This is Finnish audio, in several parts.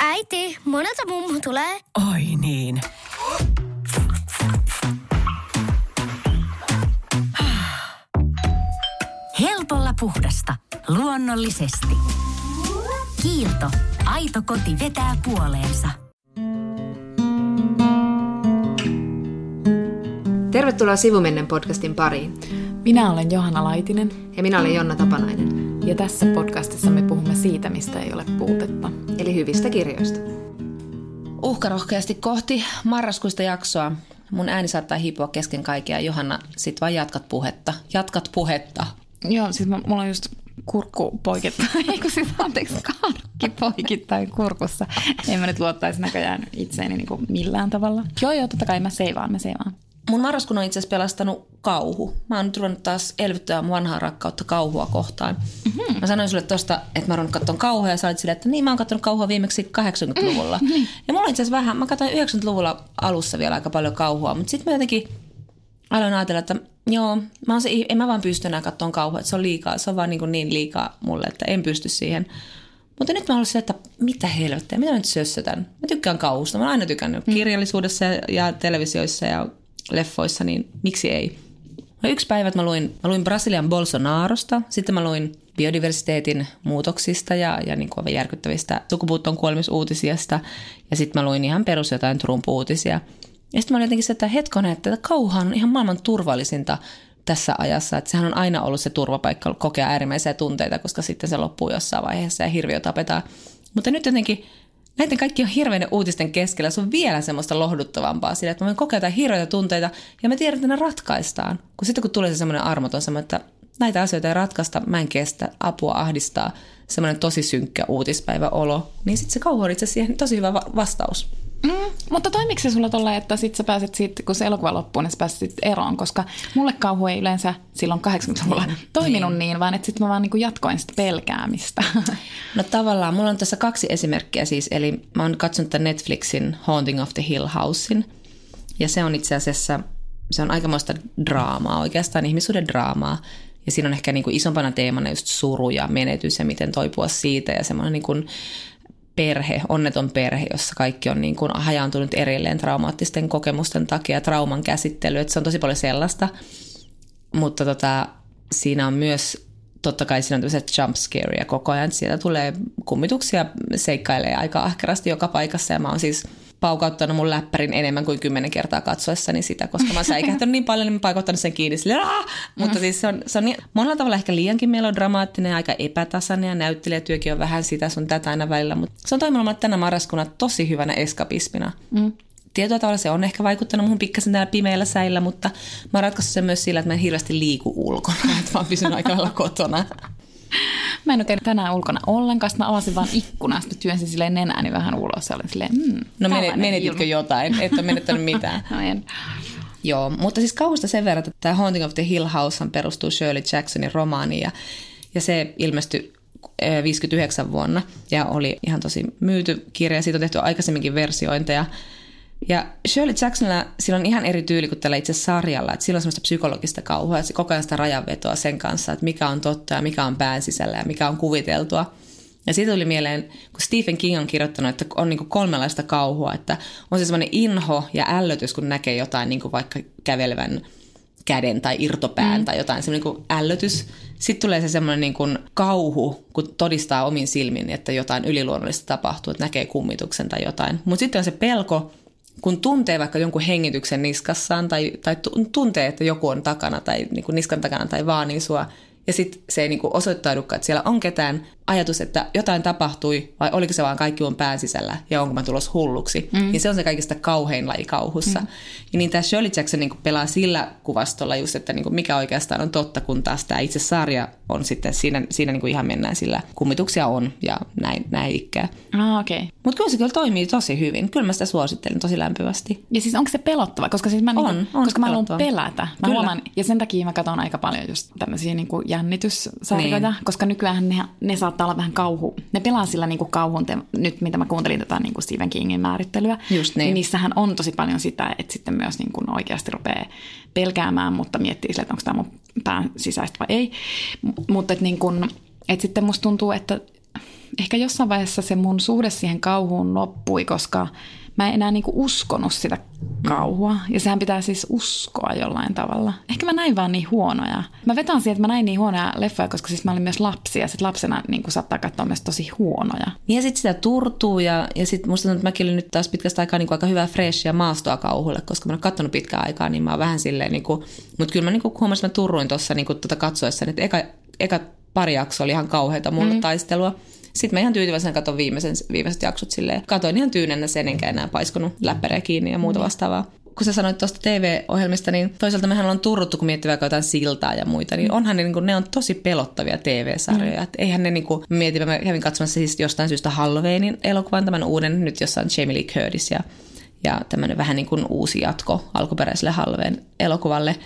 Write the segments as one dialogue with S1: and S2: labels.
S1: Äiti, monelta mummu tulee?
S2: Oi niin. Helpolla puhdasta. Luonnollisesti. Kiilto. Aito koti vetää puoleensa.
S3: Tervetuloa Sivumennen podcastin pariin.
S4: Minä olen Johanna Laitinen
S3: Ja minä olen Jonna Tapanainen,
S4: ja tässä podcastissa me puhumme siitä, mistä ei ole puutetta.
S3: eli hyvistä kirjoista.
S5: uhkarohkeasti kohti marraskuista jaksoa. Mun ääni saattaa hiipua kesken kaikkea. Johanna, sit vaan jatkat puhetta. Jatkat puhetta.
S4: Joo, siis mulla on just kurkku poikittain, eikö siis anteeksi, karkki poikittain kurkussa. En mä nyt luottaisi näköjään itseeni niin kuin millään tavalla. Joo, joo, totta kai mä seivaan, mä seivaan.
S5: Mun marraskuun on itse asiassa pelastanut kauhu. Mä oon nyt ruvennut taas elvyttää mun vanhaa rakkautta kauhua kohtaan. Mm-hmm. Mä sanoin sulle tosta, että mä oon katsoa kauhua ja sä olit silleen, että niin mä oon katsonut kauhua viimeksi 80-luvulla. Mm, niin. Ja mulla on itse asiassa vähän, mä katsoin 90-luvulla alussa vielä aika paljon kauhua, mutta sitten mä jotenkin aloin ajatella, että joo, mä oon se, en mä vaan pysty enää katsomaan kauhua, että se on liikaa, se on vaan niin, niin liikaa mulle, että en pysty siihen. Mutta nyt mä olen se, että mitä helvettiä, mitä mä nyt sössötän? Mä tykkään kauhusta, mä oon aina tykännyt mm. kirjallisuudessa ja, ja televisioissa ja leffoissa, niin miksi ei? No yksi päivä mä luin, mä luin Brasilian Bolsonarosta, sitten mä luin biodiversiteetin muutoksista ja, ja niin kuin järkyttävistä sukupuuttoon kuolemisuutisista. Ja sitten mä luin ihan perus jotain Trump-uutisia. Ja sitten mä olin jotenkin se, että hetkonen, että kauhan on ihan maailman turvallisinta tässä ajassa. Että sehän on aina ollut se turvapaikka kokea äärimmäisiä tunteita, koska sitten se loppuu jossain vaiheessa ja hirviö tapetaan. Mutta nyt jotenkin näiden kaikkien hirveiden uutisten keskellä se on vielä semmoista lohduttavampaa sillä, että voin kokea jotain hirveitä tunteita ja mä tiedän, että ne ratkaistaan. Kun sitten kun tulee se semmoinen armoton semmoinen, että näitä asioita ei ratkaista, mä en kestä, apua ahdistaa, semmoinen tosi synkkä uutispäiväolo, niin sitten se kauhu on itse siihen tosi hyvä va- vastaus.
S4: Mm, mutta toimiko se sulla tolle, että sit sä pääset siitä, kun se elokuva loppuu, niin sä pääset sit eroon? Koska mulle kauhu ei yleensä silloin 80-luvulla toiminut niin, niin vaan että sitten mä vaan niin jatkoin sitä pelkäämistä.
S5: No tavallaan, mulla on tässä kaksi esimerkkiä siis, eli mä oon katsonut tämän Netflixin Haunting of the Hill Housein, ja se on itse asiassa, se on aikamoista draamaa, oikeastaan ihmisuuden draamaa, ja siinä on ehkä niin kuin isompana teemana just suru ja menetys ja miten toipua siitä, ja semmoinen niin kuin perhe, onneton perhe, jossa kaikki on niin kuin hajaantunut erilleen traumaattisten kokemusten takia, trauman käsittely, että se on tosi paljon sellaista, mutta tota, siinä on myös totta kai siinä on tämmöiset jump scareja koko ajan, sieltä tulee kummituksia, seikkailee aika ahkerasti joka paikassa ja mä oon siis paukauttanut mun läppärin enemmän kuin kymmenen kertaa katsoessani sitä, koska mä oon säikähtänyt niin paljon, niin mä paikauttanut sen kiinni sille, Aah! mutta siis se on, se on niin, monella tavalla ehkä liiankin melodramaattinen ja aika epätasainen ja näyttelijätyökin on vähän sitä sun tätä aina välillä, mutta se on toiminut tänä marraskuuna tosi hyvänä eskapismina. Mm. Tietyllä tavalla se on ehkä vaikuttanut mun pikkasen täällä pimeällä säillä, mutta mä oon ratkaissut sen myös sillä, että mä en hirveästi liiku ulkona, että mä oon pysynyt aika lailla kotona.
S4: Mä en ole tänään ulkona ollenkaan, sitten mä avasin vaan mä työnsin silleen nenääni vähän ulos ja olin silleen, mm,
S5: No menetitkö
S4: ilma.
S5: jotain? Et ole menettänyt mitään.
S4: No en.
S5: Joo, mutta siis kauhusta sen verran, että tämä Haunting of the Hill House perustuu Shirley Jacksonin romaaniin ja, ja se ilmestyi eh, 59 vuonna ja oli ihan tosi myyty kirja. Siitä on tehty aikaisemminkin versiointeja. Ja Shirley Jacksonilla sillä on ihan eri tyyli kuin tällä itse sarjalla, että sillä on semmoista psykologista kauhua, että se koko ajan sitä rajanvetoa sen kanssa, että mikä on totta ja mikä on pään sisällä ja mikä on kuviteltua. Ja siitä tuli mieleen, kun Stephen King on kirjoittanut, että on niin kolmenlaista kauhua, että on se semmoinen inho ja ällötys, kun näkee jotain niin vaikka kävelevän käden tai irtopään mm. tai jotain, semmoinen niin ällötys. Sitten tulee se semmoinen niin kuin kauhu, kun todistaa omin silmin, että jotain yliluonnollista tapahtuu, että näkee kummituksen tai jotain. Mutta sitten on se pelko, kun tuntee vaikka jonkun hengityksen niskassaan tai, tai tu- tuntee, että joku on takana tai niin kuin niskan takana tai vaanii sua, ja sitten se ei niin osoittaudukaan, että siellä on ketään ajatus, että jotain tapahtui, vai oliko se vaan kaikki mun pään sisällä, ja onko mä tulossa hulluksi. Mm. Niin se on se kaikista kauhein laji kauhussa. Mm. Ja niin tämä Shirley Jackson niin kuin pelaa sillä kuvastolla just, että niin kuin mikä oikeastaan on totta, kun taas tämä itse sarja on sitten, siinä, siinä niin kuin ihan mennään sillä, kummituksia on, ja näin, näin ikkää.
S4: Ah, okei. Okay.
S5: Mutta kyllä se kyllä toimii tosi hyvin. Kyllä mä sitä suosittelen tosi lämpimästi.
S4: Ja siis onko se pelottava? Koska, siis mä,
S5: On,
S4: niinku,
S5: on
S4: koska
S5: se
S4: mä haluan pelätä. Mä
S5: Kyllä.
S4: huomaan, ja sen takia mä katson aika paljon just tämmöisiä niinku jännityssarjoja,
S5: Niin.
S4: koska nykyään ne, ne saattaa olla vähän kauhu. Ne pelaa sillä niinku kauhun, te, nyt mitä mä kuuntelin tätä niinku Stephen Kingin määrittelyä.
S5: Just niin.
S4: Niin niissähän on tosi paljon sitä, että sitten myös niinku oikeasti rupeaa pelkäämään, mutta miettii sille, että onko tämä mun pään sisäistä vai ei. M- mutta että niin kun, Et sitten musta tuntuu, että ehkä jossain vaiheessa se mun suhde siihen kauhuun loppui, koska mä en enää niinku uskonut sitä kauhua. Ja sehän pitää siis uskoa jollain tavalla. Ehkä mä näin vaan niin huonoja. Mä vetän siihen, että mä näin niin huonoja leffoja, koska siis mä olin myös lapsi ja sit lapsena niinku saattaa katsoa myös tosi huonoja.
S5: Niin ja sitten sitä turtuu ja, ja sitten musta tuntuu, että mäkin olin nyt taas pitkästä aikaa niin aika hyvää freshia maastoa kauhulle, koska mä oon katsonut pitkään aikaa, niin mä oon vähän silleen, niin kuin, mutta kyllä mä niin kuin huomasin, että mä turruin tuossa niin tuota katsoessa, että eka, eka pari jaksoa oli ihan kauheita mulle mm. taistelua. Sitten mä ihan tyytyväisenä katson viimeisen, viimeiset jaksot silleen. Katoin ihan tyynennä sen, enkä enää paiskunut läppärejä kiinni ja muuta vastaavaa. Kun sä sanoit tuosta TV-ohjelmista, niin toisaalta mehän ollaan turruttu, kun miettii vaikka jotain siltaa ja muita, niin onhan ne, niin kuin, ne on tosi pelottavia TV-sarjoja. Mm. Et eihän ne, niin kuin, mietin, mä kävin katsomassa siis jostain syystä Halloweenin elokuvan, tämän uuden, nyt jossa on Jamie Lee Curtis ja, ja tämmöinen vähän niin kuin uusi jatko alkuperäiselle Halloween elokuvalle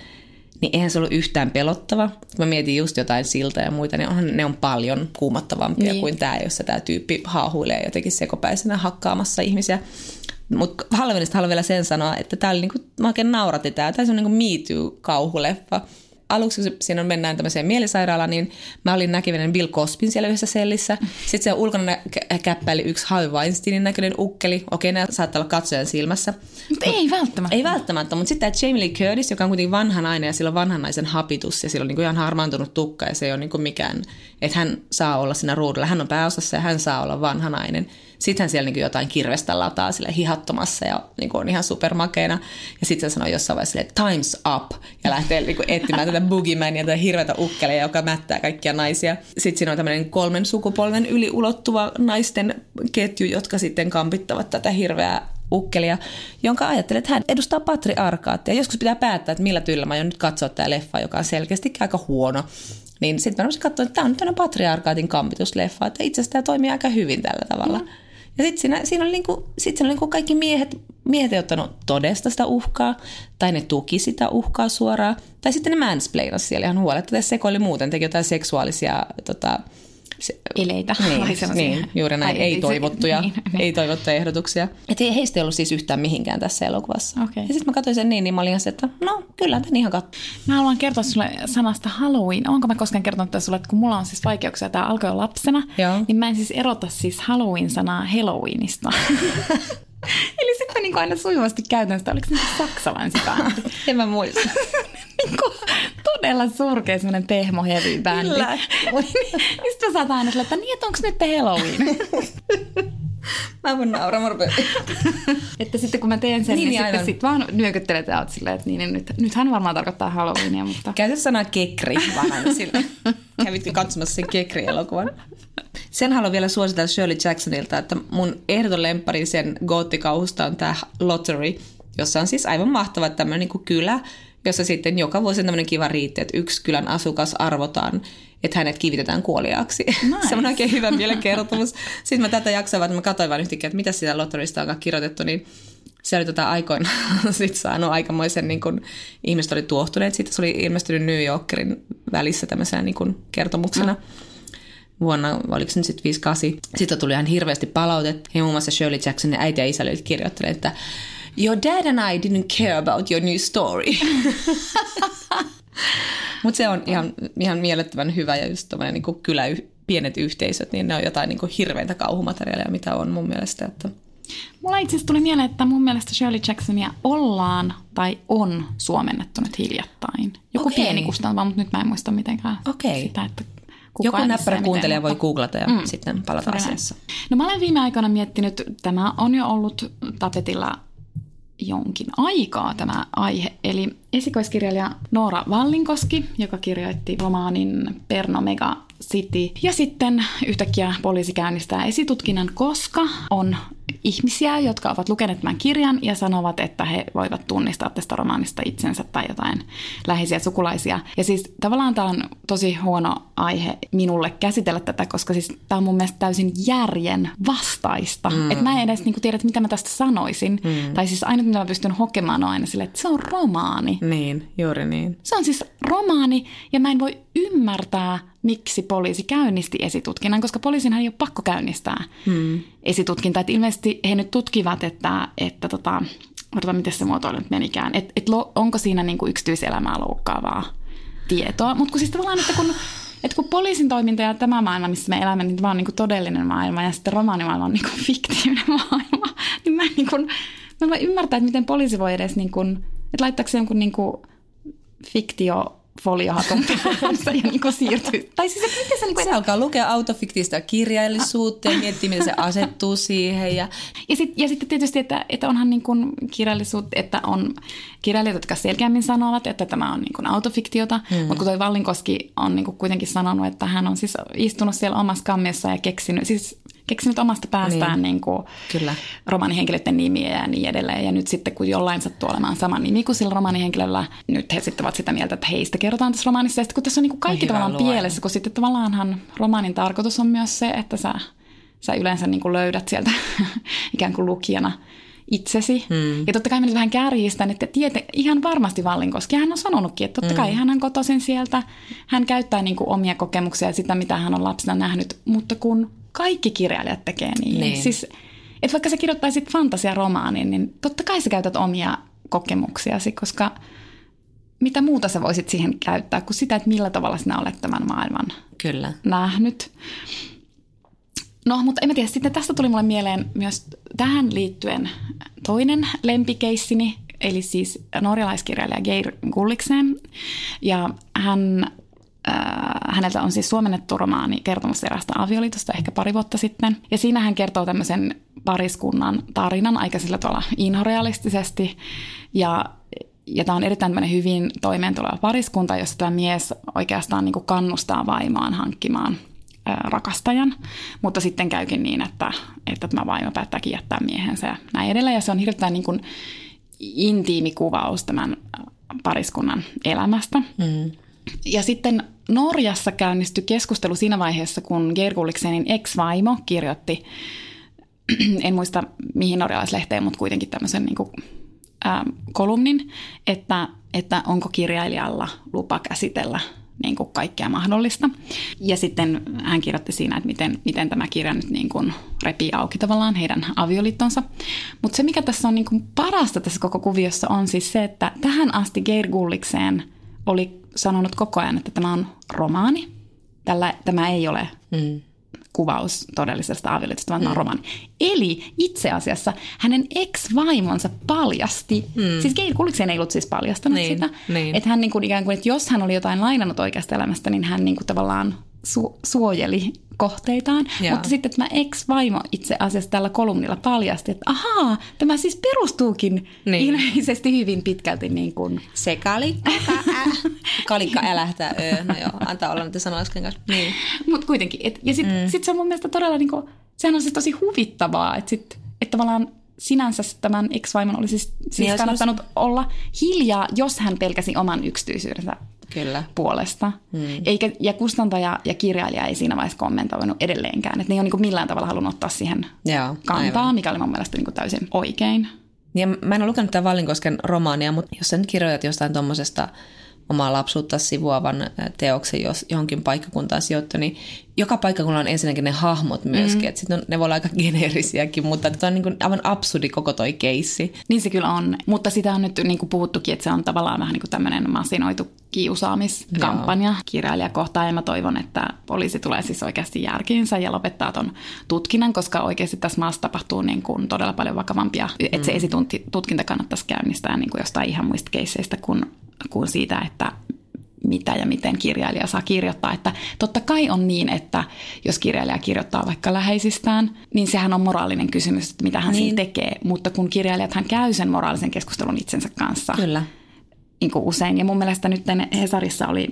S5: niin eihän se ollut yhtään pelottava. Mä mietin just jotain siltä ja muita, niin onhan ne on paljon kuumottavampia niin. kuin tämä, jossa tämä tyyppi haahuilee jotenkin sekopäisenä hakkaamassa ihmisiä. Mutta Halloweenista haluan vielä sen sanoa, että tämä oli niinku, mä oikein nauratin tämä. Tämä on niinku Me Too-kauhuleffa aluksi, kun siinä mennään tämmöiseen mielisairaalaan, niin mä olin näkevinen Bill Cospin siellä yhdessä sellissä. Sitten se ulkona käppäili yksi Harvey Weinsteinin näköinen ukkeli. Okei, nämä saattaa olla katsojan silmässä.
S4: Mutta ei välttämättä.
S5: Ei välttämättä, mutta sitten tämä Jamie Lee Curtis, joka on kuitenkin vanha nainen ja sillä on vanhan naisen hapitus ja sillä on niin kuin ihan harmaantunut tukka ja se ei ole niin kuin mikään, että hän saa olla siinä ruudulla. Hän on pääosassa ja hän saa olla vanha nainen. Sitten siellä niin jotain kirvestä lataa sille hihattomassa ja niin on ihan supermakeena. Ja sitten se sanoo jossain vaiheessa että time's up ja lähtee niin etsimään tätä boogiemania, tätä hirveätä ukkeleja, joka mättää kaikkia naisia. Sitten siinä on tämmöinen kolmen sukupolven yli ulottuva naisten ketju, jotka sitten kampittavat tätä hirveää ukkelia, jonka ajattelee, että hän edustaa patriarkaattia. Joskus pitää päättää, että millä tyylillä mä aion nyt katsoa tämä leffa, joka on selkeästi aika huono. Niin sitten mä katsoa, että tämä on nyt patriarkaatin kampitusleffa, että itse asiassa tämä toimii aika hyvin tällä tavalla. Mm. Ja sitten siinä, siinä oli, niinku, sit siinä oli niinku kaikki miehet, miehet ei ottanut todesta sitä uhkaa, tai ne tuki sitä uhkaa suoraan, tai sitten ne mansplainasi siellä ihan huoletta, tai sekoili muuten, teki jotain seksuaalisia tota,
S4: se, eleitä.
S5: Niin, niin, juuri näin, ei toivottuja, niin, niin. ei toivottuja ehdotuksia. Että heistä ei ollut siis yhtään mihinkään tässä elokuvassa. Okay. Ja sitten mä katsoin sen niin, niin mä olin se, että no kyllä tämän ihan katsoin.
S4: Mä haluan kertoa sulle sanasta Halloween. Onko mä koskaan kertonut sulle, että kun mulla on siis vaikeuksia, tämä alkoi lapsena, Joo. niin mä en siis erota siis Halloween-sanaa Halloweenista. Eli sitten niin aina sujuvasti käytän sitä, oliko se saksalainen sitä
S5: En mä muista.
S4: niin todella surkea semmoinen pehmo heavy bändi. Kyllä. niin sitten mä saatan aina sille, että niin, että onko nyt Halloween?
S5: Mä voin nauraa, mä
S4: Että sitten kun mä teen sen, niin, niin sitten sit vaan nyökyttelet ja oot silleen, että niin, niin nyt, nythän varmaan tarkoittaa Halloweenia, mutta...
S5: Käytä sanaa kekri vaan aina sille. Kävit katsomassa sen kekri-elokuvan. Sen haluan vielä suositella Shirley Jacksonilta, että mun ehdoton lemppari sen goottikauhusta on tämä Lottery, jossa on siis aivan mahtava tämmöinen niin kylä, jossa sitten joka vuosi on tämmöinen kiva riitti, että yksi kylän asukas arvotaan, että hänet kivitetään kuoliaaksi. Nice. se on oikein hyvä mielenkertomus. Sitten mä tätä jaksoa, että mä katsoin vain yhtäkkiä, että mitä sitä lotterista on kirjoitettu, niin se oli tota aikoina sit saanut aikamoisen, niin kun, ihmiset oli tuohtuneet siitä. Se oli ilmestynyt New Yorkerin välissä tämmöisenä niin kun, kertomuksena. Mm vuonna, oliko se nyt sitten 58. Sitten tuli ihan hirveästi palautet. Ja muun muassa Shirley Jacksonin äiti ja isä oli kirjoittaneet, että Your dad and I didn't care about your new story. Mutta se on ihan, ihan mielettömän hyvä ja just niin kylä, pienet yhteisöt, niin ne on jotain niin hirveitä kauhumateriaalia, mitä on mun mielestä. Että...
S4: Mulla itse asiassa tuli mieleen, että mun mielestä Shirley Jacksonia ollaan tai on suomennettu nyt hiljattain. Joku okay. pieni kustantava, mutta nyt mä en muista mitenkään okay. sitä, että
S5: Joku näppärä kuuntelija voi googlata ja mm. sitten palata asiassa.
S4: No mä olen viime aikoina miettinyt, tämä on jo ollut tapetilla jonkin aikaa tämä aihe. Eli esikoiskirjailija Noora Vallinkoski, joka kirjoitti romaanin Perno Mega City. Ja sitten yhtäkkiä poliisi käynnistää esitutkinnan, koska on ihmisiä, jotka ovat lukeneet tämän kirjan ja sanovat, että he voivat tunnistaa tästä romaanista itsensä tai jotain läheisiä sukulaisia. Ja siis tavallaan tämä on tosi huono aihe minulle käsitellä tätä, koska siis tämä on mun mielestä täysin järjen vastaista. Mm. Että mä en edes niinku tiedä, että mitä mä tästä sanoisin. Mm. Tai siis aina mitä mä pystyn hokemaan on aina sille, että se on romaani.
S5: Niin, juuri niin.
S4: Se on siis romaani ja mä en voi ymmärtää, miksi poliisi käynnisti esitutkinnan, koska poliisinhan ei ole pakko käynnistää hmm. esitutkintaa. Että ilmeisesti he nyt tutkivat, että, että tota, odotan, miten se muotoilu nyt menikään, että et onko siinä niinku yksityiselämää loukkaavaa tietoa. Mutta kun siis tavallaan, että kun että kun poliisin toiminta ja tämä maailma, missä me elämme, niin tämä on niin kuin todellinen maailma ja sitten romaanimaailma on niin kuin fiktiivinen maailma, niin mä en, niin kuin, mä en voi ymmärtää, että miten poliisi voi edes, niin kuin, että laittaako se jonkun niin kuin fiktio foliohatun päänsä ja niin siirtyy. Tai siis, että miten se, niin kuin,
S5: se alkaa lukea autofiktista kirjallisuutta ja miettiä, miten se asettuu siihen. Ja,
S4: ja, sit, ja sitten tietysti, että, että onhan niin kuin kirjallisuutta, että on kirjailijat, jotka selkeämmin sanovat, että tämä on niin kuin autofiktiota, hmm. mutta kun toi Vallinkoski on niin kuin kuitenkin sanonut, että hän on siis istunut siellä omassa kammiossa ja keksinyt, siis keksinyt omasta päästään niin. Niin kuin
S5: Kyllä.
S4: romanihenkilöiden nimiä ja niin edelleen. Ja nyt sitten kun jollain sattuu olemaan sama nimi kuin sillä romanihenkilöllä, nyt he sitten ovat sitä mieltä, että heistä kerrotaan tässä romaanissa. Ja sitten kun tässä on niin kuin kaikki on tavallaan luoja. pielessä, kun sitten tavallaanhan romaanin tarkoitus on myös se, että sä, sä yleensä niin kuin löydät sieltä ikään kuin lukijana itsesi. Hmm. Ja totta kai mä nyt vähän kärjistän, että tiete, ihan varmasti Vallinkoski, hän on sanonutkin, että totta kai hmm. hän on kotoisin sieltä. Hän käyttää niin kuin omia kokemuksia ja sitä, mitä hän on lapsena nähnyt, mutta kun kaikki kirjailijat tekee niin. niin. Siis, että vaikka sä kirjoittaisit fantasiaromaanin, niin totta kai sä käytät omia kokemuksiasi, koska mitä muuta sä voisit siihen käyttää kuin sitä, että millä tavalla sinä olet tämän maailman
S5: Kyllä.
S4: nähnyt. No, mutta en mä tiedä, sitten tästä tuli mulle mieleen myös tähän liittyen toinen lempikeissini, eli siis norjalaiskirjailija Geir Gulliksen. Ja hän häneltä on siis suomennettu romaani kertomus erästä avioliitosta ehkä pari vuotta sitten. Ja siinä hän kertoo tämmöisen pariskunnan tarinan aika sillä tavalla inhorealistisesti. Ja, ja tämä on erittäin hyvin toimeentuleva pariskunta, jossa tämä mies oikeastaan niin kannustaa vaimoaan hankkimaan rakastajan, mutta sitten käykin niin, että, että tämä vaimo päättääkin jättää miehensä ja näin edelleen. Ja se on hirveän niin kuin intiimi kuvaus tämän pariskunnan elämästä. Mm. Ja sitten Norjassa käynnistyi keskustelu siinä vaiheessa, kun Gerguliksenin ex-vaimo kirjoitti, en muista mihin norjalaislehteen, mutta kuitenkin tämmöisen niin kuin, ää, kolumnin, että, että onko kirjailijalla lupa käsitellä niin kuin kaikkea mahdollista. Ja sitten hän kirjoitti siinä, että miten, miten tämä kirja nyt niin kuin repii auki tavallaan heidän avioliittonsa. Mutta se, mikä tässä on niin kuin parasta tässä koko kuviossa, on siis se, että tähän asti Geir Gullikseen oli sanonut koko ajan, että tämä on romaani. Tällä, tämä ei ole mm. kuvaus todellisesta avioliitosta, vaan mm. tämä on mm. romaani. Eli itse asiassa hänen ex-vaimonsa paljasti, mm. siis Geir Kuliksen ei ollut siis paljastanut niin, sitä, niin. että hän niin kuin ikään kuin, että jos hän oli jotain lainannut oikeasta elämästä, niin hän niin kuin tavallaan su- suojeli kohteitaan. Joo. Mutta sitten tämä ex-vaimo itse asiassa tällä kolumnilla paljasti, että ahaa, tämä siis perustuukin niin. ilmeisesti hyvin pitkälti niin kuin...
S5: Se kalikka, kalikka älähtää, öö. no joo, antaa olla näitä sanalaisken kanssa. Niin.
S4: Mutta kuitenkin, et, ja sitten mm. sit se on mun mielestä todella, niin kuin, sehän on siis tosi huvittavaa, että, sit, että tavallaan sinänsä tämän ex-vaimon olisi siis, siis niin, kannattanut olisi... olla hiljaa, jos hän pelkäsi oman yksityisyydensä
S5: Kyllä.
S4: puolesta. Hmm. Eikä, ja kustantaja ja kirjailija ei siinä vaiheessa kommentoinut edelleenkään. Että ne ei ole niin millään tavalla halunnut ottaa siihen Joo, kantaa, aivan. mikä oli mun mielestä niin täysin oikein.
S5: Ja mä en ole lukenut tämän Vallinkosken romaania, mutta jos sä nyt kirjoitat jostain tuommoisesta omaa lapsuutta sivuavan teoksen jos johonkin paikkakuntaan sijoittu, niin joka paikkakunnalla on ensinnäkin ne hahmot myöskin, mm. että sit ne voi olla aika geneerisiäkin, mutta tämä on niin kuin aivan absurdi koko toi keissi.
S4: Niin se kyllä on, mutta sitä on nyt niin kuin puhuttukin, että se on tavallaan vähän niin kuin tämmöinen masinoitu kiusaamiskampanja kirjailijakohtaan ja mä toivon, että poliisi tulee siis oikeasti järkiinsä ja lopettaa ton tutkinnan, koska oikeasti tässä maassa tapahtuu niin kuin todella paljon vakavampia, mm. että se esitutkinta kannattaisi käynnistää niin kuin jostain ihan muista keisseistä kuin, kuin siitä, että mitä ja miten kirjailija saa kirjoittaa. Että totta kai on niin, että jos kirjailija kirjoittaa vaikka läheisistään, niin sehän on moraalinen kysymys, että mitä hän niin. siinä tekee. Mutta kun kirjailijat hän käy sen moraalisen keskustelun itsensä kanssa.
S5: Kyllä.
S4: Niin kuin usein. Ja mun mielestä nyt Hesarissa oli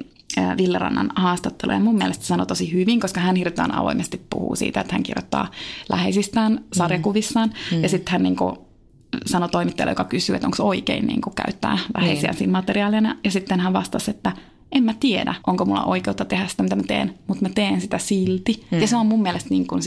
S4: Villerannan haastattelu ja mun mielestä sanoi tosi hyvin, koska hän hirveän avoimesti puhuu siitä, että hän kirjoittaa läheisistään sarjakuvissaan. Mm. Ja sitten hän niin kuin sanoi toimittajalle, joka kysyy, että onko oikein niin kuin käyttää läheisiä niin. siinä materiaalina. Ja sitten hän vastasi, että en mä tiedä, onko mulla oikeutta tehdä sitä, mitä mä teen, mutta mä teen sitä silti. Hmm. Ja se on mun mielestä niin kuin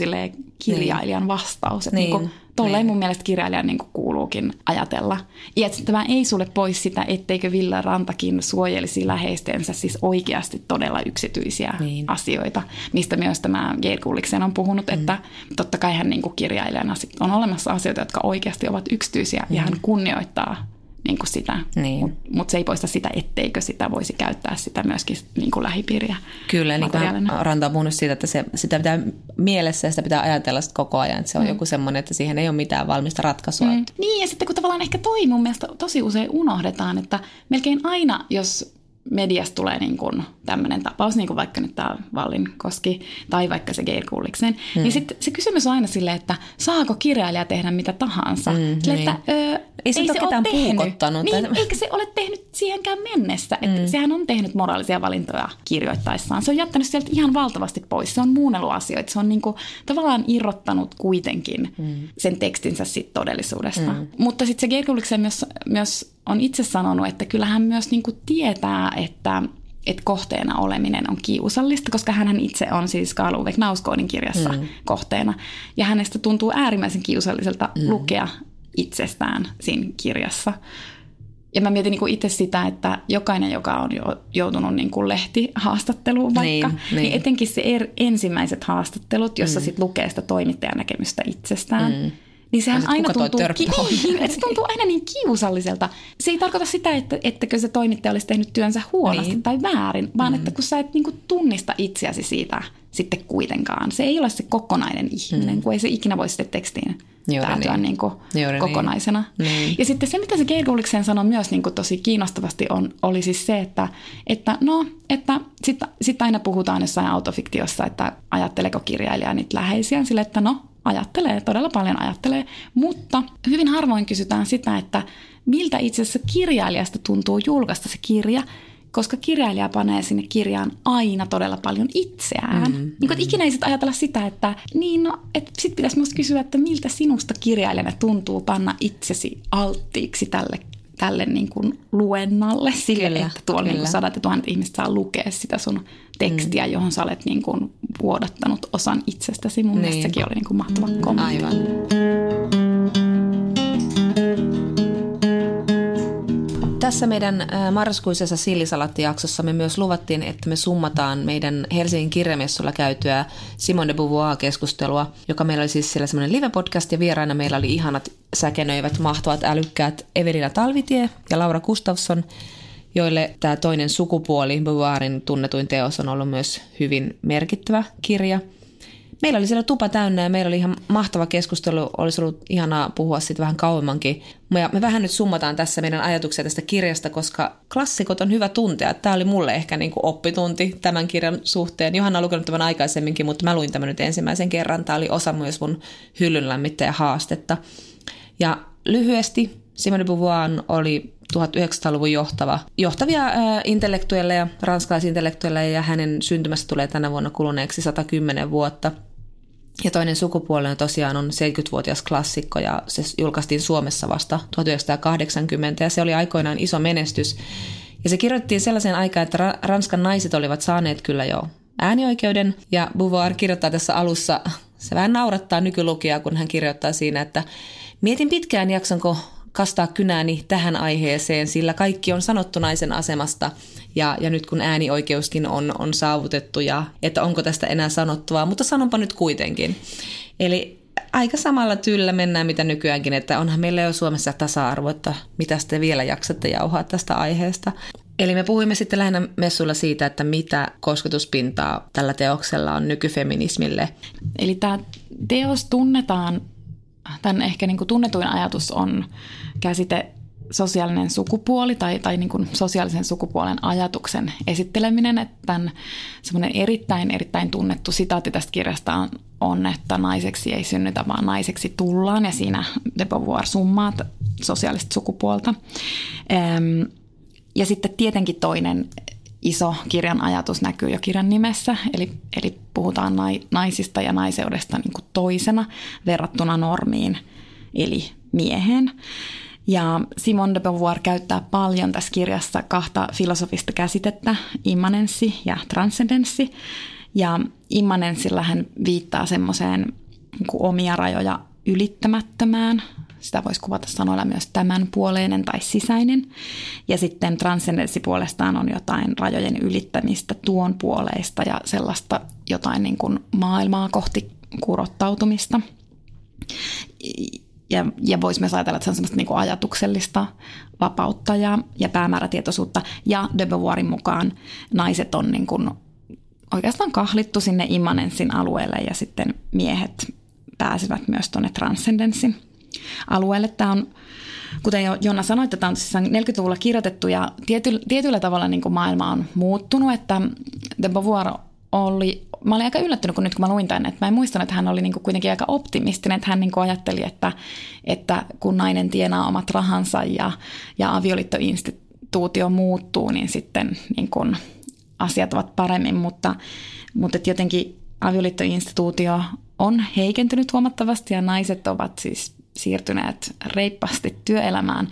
S4: kirjailijan niin. vastaus. Että niin. Niin tolleen niin. mun mielestä kirjailijan niin kuin kuuluukin ajatella. Ja että tämä ei sulle pois sitä, etteikö Villa Rantakin suojelisi läheistensä siis oikeasti todella yksityisiä niin. asioita, mistä myös tämä Kulliksen on puhunut, hmm. että totta kai hän niin kuin kirjailijana on olemassa asioita, jotka oikeasti ovat yksityisiä hmm. ja hän kunnioittaa niin kuin sitä.
S5: Niin.
S4: Mutta mut se ei poista sitä, etteikö sitä voisi käyttää sitä myöskin niin kuin lähipiiriä
S5: Kyllä, niin
S4: materiaalina.
S5: Ranta on puhunut siitä, että se, sitä pitää mielessä ja sitä pitää ajatella sit koko ajan, että se on
S4: Mm.
S5: joku semmoinen, että siihen ei ole mitään valmista ratkaisua. Mm.
S4: Niin, ja sitten kun tavallaan ehkä toi mun mielestä tosi usein unohdetaan, että melkein aina, jos mediasta tulee niin kuin tämmöinen tapaus, niin kuin vaikka nyt tämä Vallinkoski tai vaikka se Geir Kulliksen, mm. niin sitten se kysymys on aina silleen, että saako kirjailija tehdä mitä tahansa. Mm, Sille,
S5: niin.
S4: että, ö,
S5: Ei se
S4: ei se
S5: ole
S4: tehnyt.
S5: puukottanut
S4: Niin,
S5: tai-
S4: eikä se ole tehnyt siihenkään mennessä. Että Sehän on tehnyt moraalisia valintoja kirjoittaessaan. Se on jättänyt sieltä ihan valtavasti pois. Se on muunnellut asioita. Se on niinku tavallaan irrottanut kuitenkin mm. sen tekstinsä sit todellisuudesta. Mm. Mutta sitten se Geir Kulliksen myös, myös on itse sanonut, että kyllä hän myös niinku tietää, että että kohteena oleminen on kiusallista, koska hän itse on siis Karl Uwe kirjassa mm. kohteena. Ja hänestä tuntuu äärimmäisen kiusalliselta mm. lukea itsestään siinä kirjassa. Ja mä mietin niin kuin itse sitä, että jokainen, joka on jo joutunut niin kuin lehtihaastatteluun vaikka,
S5: Niin,
S4: niin,
S5: niin.
S4: etenkin se er, ensimmäiset haastattelut, jossa mm. sit lukee sitä toimittajan näkemystä itsestään, mm. Niin sehän aina tuntuu,
S5: on?
S4: niin, että se tuntuu aina niin kiusalliselta. Se ei tarkoita sitä, että, ettäkö se toimittaja olisi tehnyt työnsä huonosti
S5: Niin.
S4: tai väärin, vaan mm. että kun sä et niin kuin tunnista itseäsi siitä sitten kuitenkaan. Se ei ole se kokonainen ihminen, mm. kun ei se ikinä voi sitten tekstiin
S5: Juuri
S4: päätyä
S5: niin.
S4: niin kuin
S5: Juuri niin.
S4: kokonaisena.
S5: Niin.
S4: Ja sitten se, mitä se Geir Gulliksen sanoi myös niin kuin tosi kiinnostavasti, on, oli siis se, että, että no, että sitten sit aina puhutaan jossain autofiktiossa, että ajatteleeko kirjailija niitä läheisiä, sille, että no, ajattelee, todella paljon ajattelee, mutta hyvin harvoin kysytään sitä, että miltä itse asiassa kirjailijasta tuntuu julkaista se kirja, koska kirjailija panee sinne kirjaan aina todella paljon itseään. Mm, niin kuin, ikinä ei sit ajatella sitä, että niin no, et sit pitäisi musta kysyä, että miltä sinusta kirjailijana tuntuu panna itsesi alttiiksi tälle tälle niin kuin luennalle sille,
S5: Kyllä,
S4: että tuolla niin kuin sadat ja tuhannet ihmiset saa lukea sitä sun tekstiä, mm. johon sä olet niin kuin vuodattanut osan itsestäsi. Mun niin. mielestä sekin oli niin kuin mahtava kommentti.
S5: Aivan. Tässä meidän marraskuisessa sillisalattijaksossa me myös luvattiin, että me summataan meidän Helsingin kirjamessulla käytyä Simone de Beauvoir-keskustelua, joka meillä oli siis siellä semmoinen live-podcast ja vieraina meillä oli ihanat säkenöivät, mahtavat, älykkäät Evelina Talvitie ja Laura Gustafsson, joille tämä toinen sukupuoli, Beauvoirin tunnetuin teos, on ollut myös hyvin merkittävä kirja – Meillä oli siellä tupa täynnä ja meillä oli ihan mahtava keskustelu. Olisi ollut ihanaa puhua siitä vähän kauemmankin. Ja me vähän nyt summataan tässä meidän ajatuksia tästä kirjasta, koska klassikot on hyvä tuntea. Tämä oli mulle ehkä niin kuin oppitunti tämän kirjan suhteen. Johanna on lukenut tämän aikaisemminkin, mutta mä luin tämän nyt ensimmäisen kerran. Tämä oli osa myös mun hyllyn lämmittäjä haastetta. Ja lyhyesti Simone Beauvoir oli 1900-luvun johtava, johtavia ää, intellektuelleja, ranskalaisintellektuelleja ja hänen syntymästä tulee tänä vuonna kuluneeksi 110 vuotta. Ja toinen sukupuolinen tosiaan on 70-vuotias klassikko ja se julkaistiin Suomessa vasta 1980 ja se oli aikoinaan iso menestys. Ja se kirjoitettiin sellaiseen aikaan, että ra- Ranskan naiset olivat saaneet kyllä jo äänioikeuden ja Beauvoir kirjoittaa tässä alussa, se vähän naurattaa nykylukijaa, kun hän kirjoittaa siinä, että mietin pitkään jaksanko kastaa kynääni tähän aiheeseen, sillä kaikki on sanottu naisen asemasta ja, ja nyt kun äänioikeuskin on, on saavutettu ja että onko tästä enää sanottavaa, mutta sanonpa nyt kuitenkin. Eli aika samalla tyllä mennään mitä nykyäänkin, että onhan meillä jo Suomessa tasa-arvo, että mitä te vielä jaksatte jauhaa tästä aiheesta. Eli me puhuimme sitten lähinnä messuilla siitä, että mitä kosketuspintaa tällä teoksella on nykyfeminismille.
S4: Eli tämä teos tunnetaan, tämän ehkä niin kuin tunnetuin ajatus on käsite sosiaalinen sukupuoli tai, tai niin kuin sosiaalisen sukupuolen ajatuksen esitteleminen. Että tämän semmoinen erittäin, erittäin tunnettu sitaatti tästä kirjasta on, on, että naiseksi ei synnytä, vaan naiseksi tullaan. Ja siinä de Beauvoir summaa sosiaalista sukupuolta. Ja sitten tietenkin toinen iso kirjan ajatus näkyy jo kirjan nimessä, eli, eli puhutaan nai, naisista ja naiseudesta niin kuin toisena verrattuna normiin, eli mieheen. Ja Simone de Beauvoir käyttää paljon tässä kirjassa kahta filosofista käsitettä, immanenssi ja transcendenssi. Ja immanenssilla hän viittaa semmoiseen niin omia rajoja ylittämättömään. Sitä voisi kuvata sanoilla myös tämän puoleinen tai sisäinen. Ja sitten transcendenssi puolestaan on jotain rajojen ylittämistä tuon puoleista ja sellaista jotain niin kuin maailmaa kohti kurottautumista. ja, ja voisi myös ajatella, että se on semmoista niin kuin ajatuksellista vapautta ja, ja päämäärätietoisuutta. Ja de Beauvoirin mukaan naiset on niin kuin oikeastaan kahlittu sinne immanenssin alueelle ja sitten miehet pääsevät myös tuonne transcendenssin alueelle. Tämä on, kuten jo Jonna sanoi, että tämä on siis 40-luvulla kirjoitettu ja tiety, tietyllä tavalla niin kuin maailma on muuttunut, että de Beauvoir oli, mä olin aika yllättynyt, kun nyt kun mä luin tämän, että mä en muistanut, että hän oli niin kuin kuitenkin aika optimistinen, että hän niin kuin ajatteli, että, että kun nainen tienaa omat rahansa ja, ja avioliittoinstituutio muuttuu, niin sitten niin kuin asiat ovat paremmin, mutta, mutta jotenkin avioliittoinstituutio on heikentynyt huomattavasti ja naiset ovat siis siirtyneet reippaasti työelämään,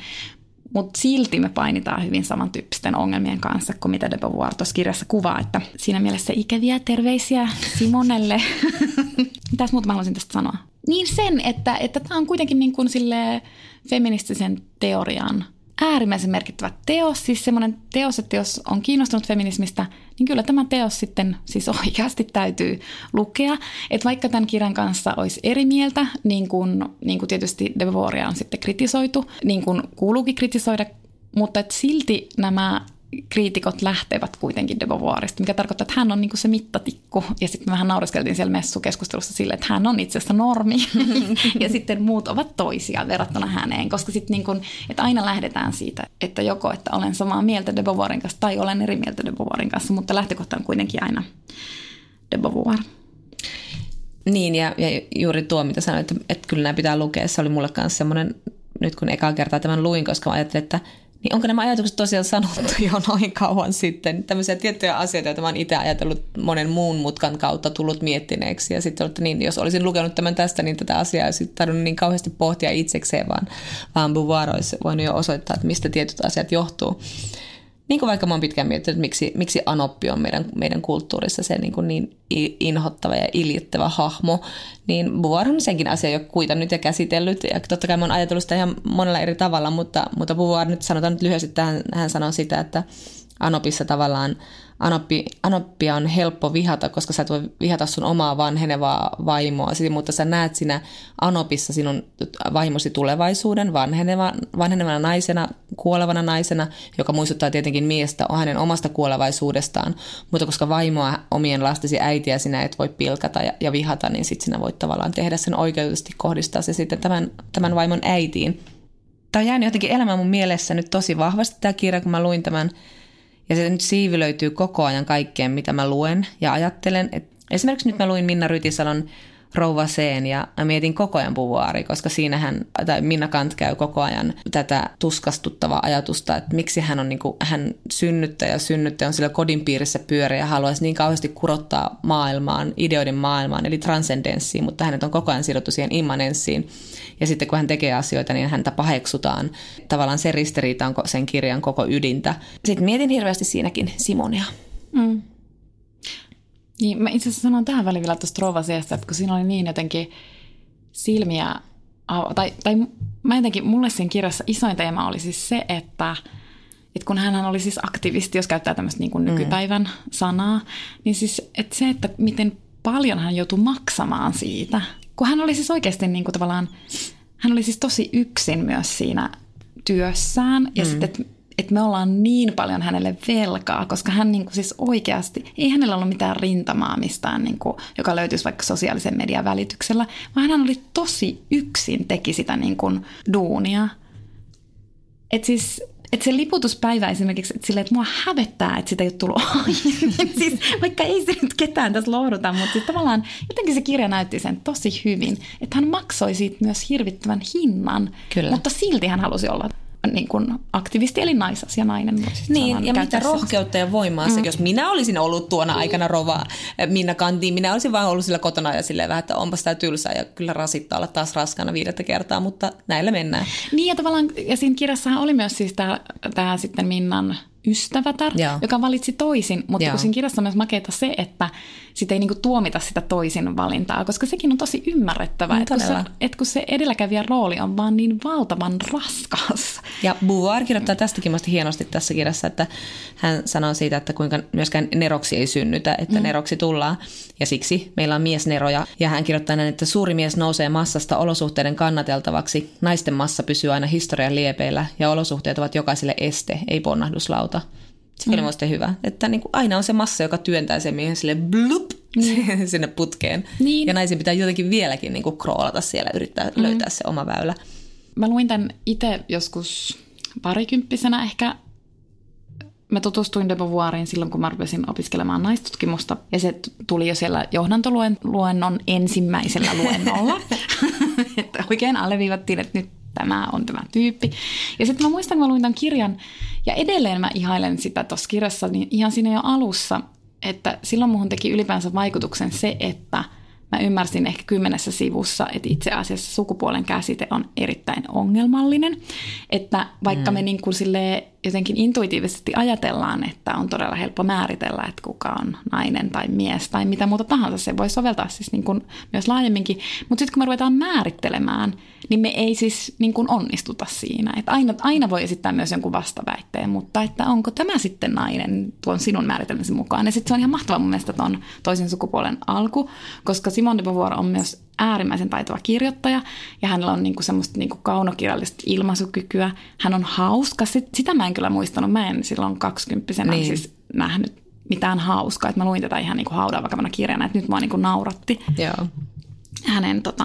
S4: mutta silti me painitaan hyvin samantyyppisten ongelmien kanssa kuin mitä de Beauvoir tuossa kirjassa kuvaa, että siinä mielessä ikäviä terveisiä Simonelle. Mitäs muuta mä haluaisin tästä sanoa? Niin sen, että tämä että on kuitenkin niin kuin feministisen teorian – äärimmäisen merkittävä teos, siis semmoinen teos, että jos on kiinnostunut feminismistä, niin kyllä tämä teos sitten siis oikeasti täytyy lukea. Että vaikka tämän kirjan kanssa olisi eri mieltä, niin kuin, niin kuin tietysti De Beauvoiria on sitten kritisoitu, niin kuin kuuluukin kritisoida, mutta että silti nämä kriitikot lähtevät kuitenkin de Beauvoirista, mikä tarkoittaa, että hän on niin se mittatikku. Ja sitten me vähän nauriskeltiin siellä messukeskustelussa sille, että hän on itse asiassa normi. ja sitten muut ovat toisia verrattuna häneen, koska sitten niin kuin, että aina lähdetään siitä, että joko että olen samaa mieltä de Beauvoirin kanssa tai olen eri mieltä de Beauvoirin kanssa, mutta lähtökohta on kuitenkin aina de Beauvoir.
S5: Niin, ja, ja juuri tuo, mitä sanoit, että, että kyllä nämä pitää lukea, se oli mulle kanssa semmoinen, nyt kun ekaa kertaa tämän luin, koska mä ajattelin, että niin onko nämä ajatukset tosiaan sanottu jo noin kauan sitten? Tämmöisiä tiettyjä asioita, joita mä oon itse ajatellut monen muun mutkan kautta tullut miettineeksi. Ja sitten että niin, jos olisin lukenut tämän tästä, niin tätä asiaa ei sitten tarvinnut niin kauheasti pohtia itsekseen, vaan, vaan Beauvoir olisi voinut jo osoittaa, että mistä tietyt asiat johtuu niin kuin vaikka mä oon pitkään miettinyt, että miksi, miksi Anoppi on meidän, meidän kulttuurissa se niin, kuin niin inhottava ja iljettävä hahmo, niin Beauvoir on senkin asia jo kuitannut ja käsitellyt, ja totta kai mä oon ajatellut sitä ihan monella eri tavalla, mutta, mutta Beauvoir nyt sanotaan nyt lyhyesti, että hän, hän sanoo sitä, että Anopissa tavallaan Anoppi, Anoppia on helppo vihata, koska sä et voi vihata sun omaa vanhenevaa vaimoa, mutta sä näet siinä Anopissa sinun vaimosi tulevaisuuden vanheneva, vanhenevana naisena, kuolevana naisena, joka muistuttaa tietenkin miestä hänen omasta kuolevaisuudestaan, mutta koska vaimoa omien lastesi äitiä sinä et voi pilkata ja, ja vihata, niin sitten sinä voit tavallaan tehdä sen oikeutusti kohdistaa se sitten tämän, tämän vaimon äitiin. Tämä on jäänyt jotenkin elämään mun mielessä nyt tosi vahvasti tämä kirja, kun mä luin tämän ja se nyt siivilöityy koko ajan kaikkeen, mitä mä luen ja ajattelen. Et esimerkiksi nyt mä luin Minna Rytisalon Rouva Seen ja mä mietin koko ajan Buvuari, koska siinähän, tai Minna Kant käy koko ajan tätä tuskastuttavaa ajatusta, että miksi hän on niin kuin, hän synnyttäjä ja synnyttäjä on sillä kodin piirissä pyörä ja haluaisi niin kauheasti kurottaa maailmaan, ideoiden maailmaan, eli transcendenssiin, mutta hänet on koko ajan sidottu siihen immanenssiin. Ja sitten kun hän tekee asioita, niin häntä paheksutaan. Tavallaan se ristiriita on sen kirjan koko ydintä. Sitten mietin hirveästi siinäkin Simonia. Mm.
S4: Niin, mä itse asiassa sanon tähän väliin vielä tuosta Rovasiasta, että kun siinä oli niin jotenkin silmiä, tai, tai mä jotenkin, mulle siinä kirjassa isoin teema oli siis se, että, että kun hän oli siis aktivisti, jos käyttää tämmöistä niin kuin nykypäivän mm. sanaa, niin siis että se, että miten paljon hän joutui maksamaan siitä, kun hän oli siis oikeasti niin kuin tavallaan, hän oli siis tosi yksin myös siinä työssään ja mm. sitten, että me ollaan niin paljon hänelle velkaa, koska hän niin kuin siis oikeasti, ei hänellä ollut mitään rintamaa mistään, niin kuin, joka löytyisi vaikka sosiaalisen median välityksellä, vaan hän oli tosi yksin, teki sitä niin kuin duunia. Et siis että se liputuspäivä esimerkiksi, että, sille, että mua hävettää, että sitä ei ole tullut siis, vaikka ei se nyt ketään tässä lohduta, mutta siis tavallaan jotenkin se kirja näytti sen tosi hyvin, että hän maksoi siitä myös hirvittävän hinnan, Kyllä. mutta silti hän halusi olla niin kuin aktivisti eli naisasia nainen.
S5: Niin, ja mitä rohkeutta ja voimaa mm. se, jos minä olisin ollut tuona aikana rova Minna Kantiin, minä olisin vain ollut sillä kotona ja silleen vähän, että onpa sitä tylsää ja kyllä rasittaa olla taas raskana viidettä kertaa, mutta näillä mennään.
S4: Niin ja tavallaan, ja siinä kirjassahan oli myös siis tämä, tämä sitten Minnan ystävätär,
S5: Joo.
S4: joka valitsi toisin, mutta
S5: Joo.
S4: kun siinä kirjassa on myös makeita se, että sitä ei niinku tuomita sitä toisin valintaa, koska sekin on tosi ymmärrettävää,
S5: Mm,
S4: että kun, se, että kun se edelläkävijän rooli on vaan niin valtavan raskas.
S5: Ja Beauvoir kirjoittaa tästäkin musta hienosti tässä kirjassa, että hän sanoo siitä, että kuinka myöskään neroksi ei synnytä, että mm. neroksi tullaan. Ja siksi meillä on miesneroja. Ja hän kirjoittaa näin, että suuri mies nousee massasta olosuhteiden kannateltavaksi. Naisten massa pysyy aina historian liepeillä ja olosuhteet ovat jokaiselle este, ei ponnahduslauta. Sekin oli musta hyvä, että niin kuin aina on se massa, joka työntää sen miehen sille blup sinne putkeen.
S4: Niin.
S5: Ja naisen pitää jotenkin vieläkin niin kuin kroolata siellä, yrittää mm. löytää se oma väylä.
S4: Mä luin tämän itse joskus parikymppisenä ehkä. Mä tutustuin de Beauvoiriin silloin, kun mä rupesin opiskelemaan naistutkimusta. Ja se tuli jo siellä johdantoluennon ensimmäisellä luennolla. että oikein alleviivattiin, että nyt tämä on tämä tyyppi. Ja sitten mä muistan, kun mä luin tämän kirjan, ja edelleen mä ihailen sitä tuossa kirjassa, niin ihan siinä jo alussa, että silloin muhun teki ylipäänsä vaikutuksen se, että mä ymmärsin ehkä kymmenessä sivussa, että itse asiassa sukupuolen käsite on erittäin ongelmallinen. Että vaikka mm. me niin kuin silleen jotenkin intuitiivisesti ajatellaan, että on todella helppo määritellä, että kuka on nainen tai mies tai mitä muuta tahansa, se voi soveltaa siis niin kuin myös laajemminkin. Mutta sitten kun me ruvetaan määrittelemään, niin me ei siis niin kuin onnistuta siinä. Että aina, aina voi esittää myös jonkun vastaväitteen, mutta että onko tämä sitten nainen tuon sinun määritelmäsi mukaan. Ja sitten se on ihan mahtavaa mun mielestä tuon toisen sukupuolen alku, koska Simone de Beauvoir on myös äärimmäisen taitava kirjoittaja ja hänellä on niinku semmoista niinku kaunokirjallista ilmaisukykyä. Hän on hauska. Sit, sitä mä en kyllä muistanut. Mä en silloin kaksikymppisenä
S5: Niin.
S4: siis nähnyt mitään hauskaa. Että mä luin tätä ihan niinku haudan vakavana kirjana, että nyt mua niinku nauratti
S5: Joo.
S4: hänen tota,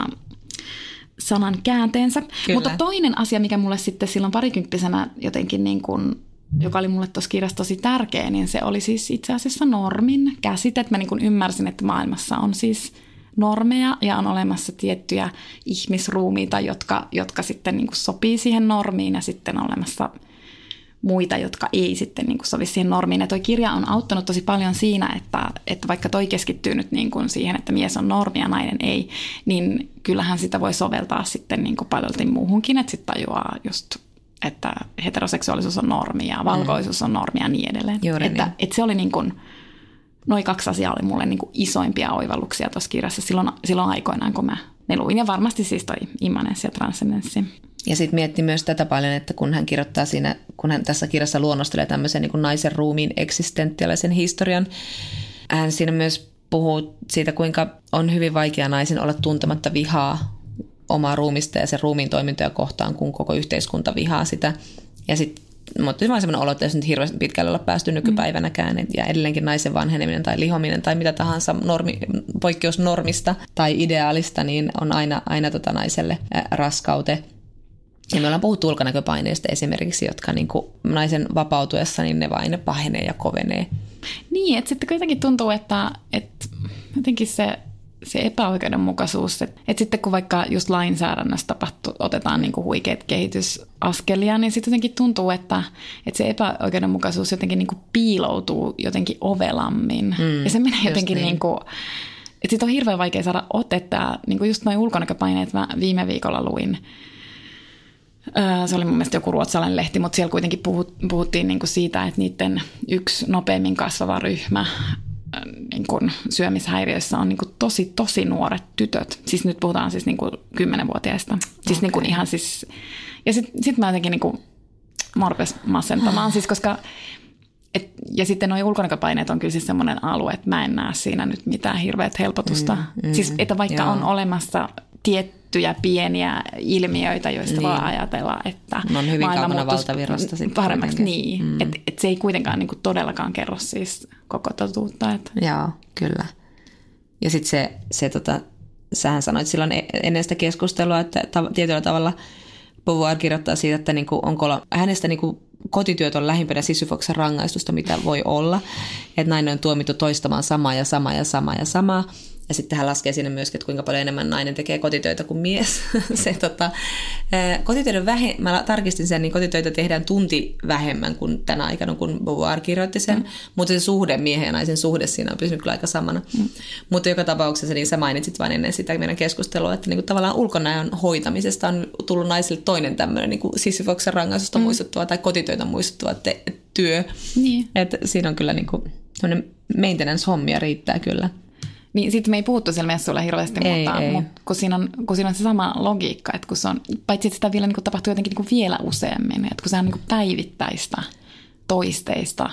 S4: sanan käänteensä.
S5: Kyllä.
S4: Mutta toinen asia, mikä mulle sitten silloin parikymppisenä jotenkin niin kuin, joka oli mulle tuossa kirjassa tosi tärkeä, niin se oli siis itse asiassa normin käsite. Että mä niin kuin ymmärsin, että maailmassa on siis normeja ja on olemassa tiettyjä ihmisruumiita, jotka, jotka sitten niin kuin sopii siihen normiin ja sitten on olemassa muita, jotka ei sitten niin kuin sovi siihen normiin. Ja toi kirja on auttanut tosi paljon siinä, että, että vaikka toi keskittyy nyt niin kuin siihen, että mies on normi ja nainen ei, niin kyllähän sitä voi soveltaa sitten niin kuin paljolti muuhunkin, että sitten tajuaa just että heteroseksuaalisuus on normi ja valkoisuus on normi ja niin edelleen.
S5: Juuri
S4: että,
S5: niin.
S4: että se oli niin kuin, noin kaksi asiaa oli mulle niin kuin isoimpia oivalluksia tuossa kirjassa silloin, silloin aikoinaan, kun mä ne luin. Ja varmasti siis toi immanenssi ja transcendenssi.
S5: Ja sitten mietti myös tätä paljon, että kun hän kirjoittaa siinä, kun hän tässä kirjassa luonnostelee tämmöisen niin kuin naisen ruumiin eksistentiaalisen historian, hän siinä myös puhuu siitä, kuinka on hyvin vaikea naisen olla tuntematta vihaa omaa ruumista ja sen ruumiin toimintoja kohtaan, kun koko yhteiskunta vihaa sitä. Ja sitten mutta vaan semmoinen olo, että jos nyt hirveän pitkälle olla päästy nykypäivänäkään, et- ja edelleenkin naisen vanheneminen tai lihominen tai mitä tahansa normi, poikkeus normista tai ideaalista, niin on aina, aina tota naiselle raskaute. Ja me ollaan puhuttu ulkonäköpaineista esimerkiksi, jotka niin kuin naisen vapautuessa, niin ne vain pahenee ja kovenee.
S4: Niin, että sitten kuitenkin tuntuu, että, että jotenkin se, se epäoikeudenmukaisuus, että, että sitten kun vaikka just lainsäädännössä tapahtuu, otetaan niin kuin huikeat kehitysaskelia, niin sitten jotenkin tuntuu, että, että se epäoikeudenmukaisuus jotenkin niin kuin piiloutuu jotenkin ovelammin. Mm, ja se menee jotenkin
S5: niin.
S4: niin kuin, että siitä on hirveän vaikea saada otetta. Niin kuin just noin ulkonäköpaineet mä viime viikolla luin. Öö, Se oli mun mielestä joku ruotsalainen lehti, mutta siellä kuitenkin puhut, puhuttiin niinku siitä, että niiden yksi nopeimmin kasvava ryhmä ö, niin kuin syömishäiriöissä on niin kuin tosi, tosi nuoret tytöt. Siis nyt puhutaan siis niin kuin 10-vuotiaista. Siis niin kuin ihan siis... Ja sitten sit mä jotenkin niin kuin, mä masentamaan, siis koska... Et, ja sitten nuo ulkonäköpaineet on kyllä siis semmoinen alue, että mä en näe siinä nyt mitään hirveät helpotusta. Mm, mm, siis että vaikka
S5: joo.
S4: on olemassa tiettyjä pieniä ilmiöitä, joista niin. voi ajatella, että
S5: Ne on hyvin kaukana valtavirrasta sitten
S4: Paremmaksi,
S5: kuitenkin.
S4: niin. Mm. Että et se ei kuitenkaan niinku todellakaan kerro siis koko totuutta. Et.
S5: Joo, kyllä. Ja sitten se, se tota, sähän sanoit silloin e- ennen sitä keskustelua, että ta- tietyllä tavalla Beauvoir kirjoittaa siitä, että niinku, onko olla, hänestä niinku kotityöt on lähimpänä Sisyfoksen rangaistusta, mitä voi olla. Että nainen on tuomittu toistamaan samaa ja samaa ja samaa ja samaa. Ja sitten hän laskee sinne myöskin, että kuinka paljon enemmän nainen tekee kotitöitä kuin mies. se, tota, ää, kotitöiden vähe, mä tarkistin sen, niin kotitöitä tehdään tunti vähemmän kuin tänä aikana, kun Beauvoir kirjoitti sen. Mm. Mutta se suhde, miehen ja naisen suhde siinä on pysynyt kyllä aika samana. Mm. Mutta joka tapauksessa, niin sä mainitsit vain ennen sitä meidän keskustelua, että niinku tavallaan ulkonäön hoitamisesta on tullut naisille toinen tämmöinen niinku Sisyfoksen rangaistusta mm. muistuttava tai kotitöitä muistuttava te- työ.
S4: Niin.
S5: Et siinä on kyllä niinku, maintenance-hommia riittää kyllä.
S4: Niin sitten me ei puhuttu siellä messuilla hirveästi,
S5: Ei,
S4: mutta,
S5: ei.
S4: mutta kun, siinä on, kun siinä on se sama logiikka, että kun se on, paitsi että sitä vielä niin kuin tapahtuu jotenkin niin kuin vielä useammin, että kun se on niin kuin päivittäistä, toisteista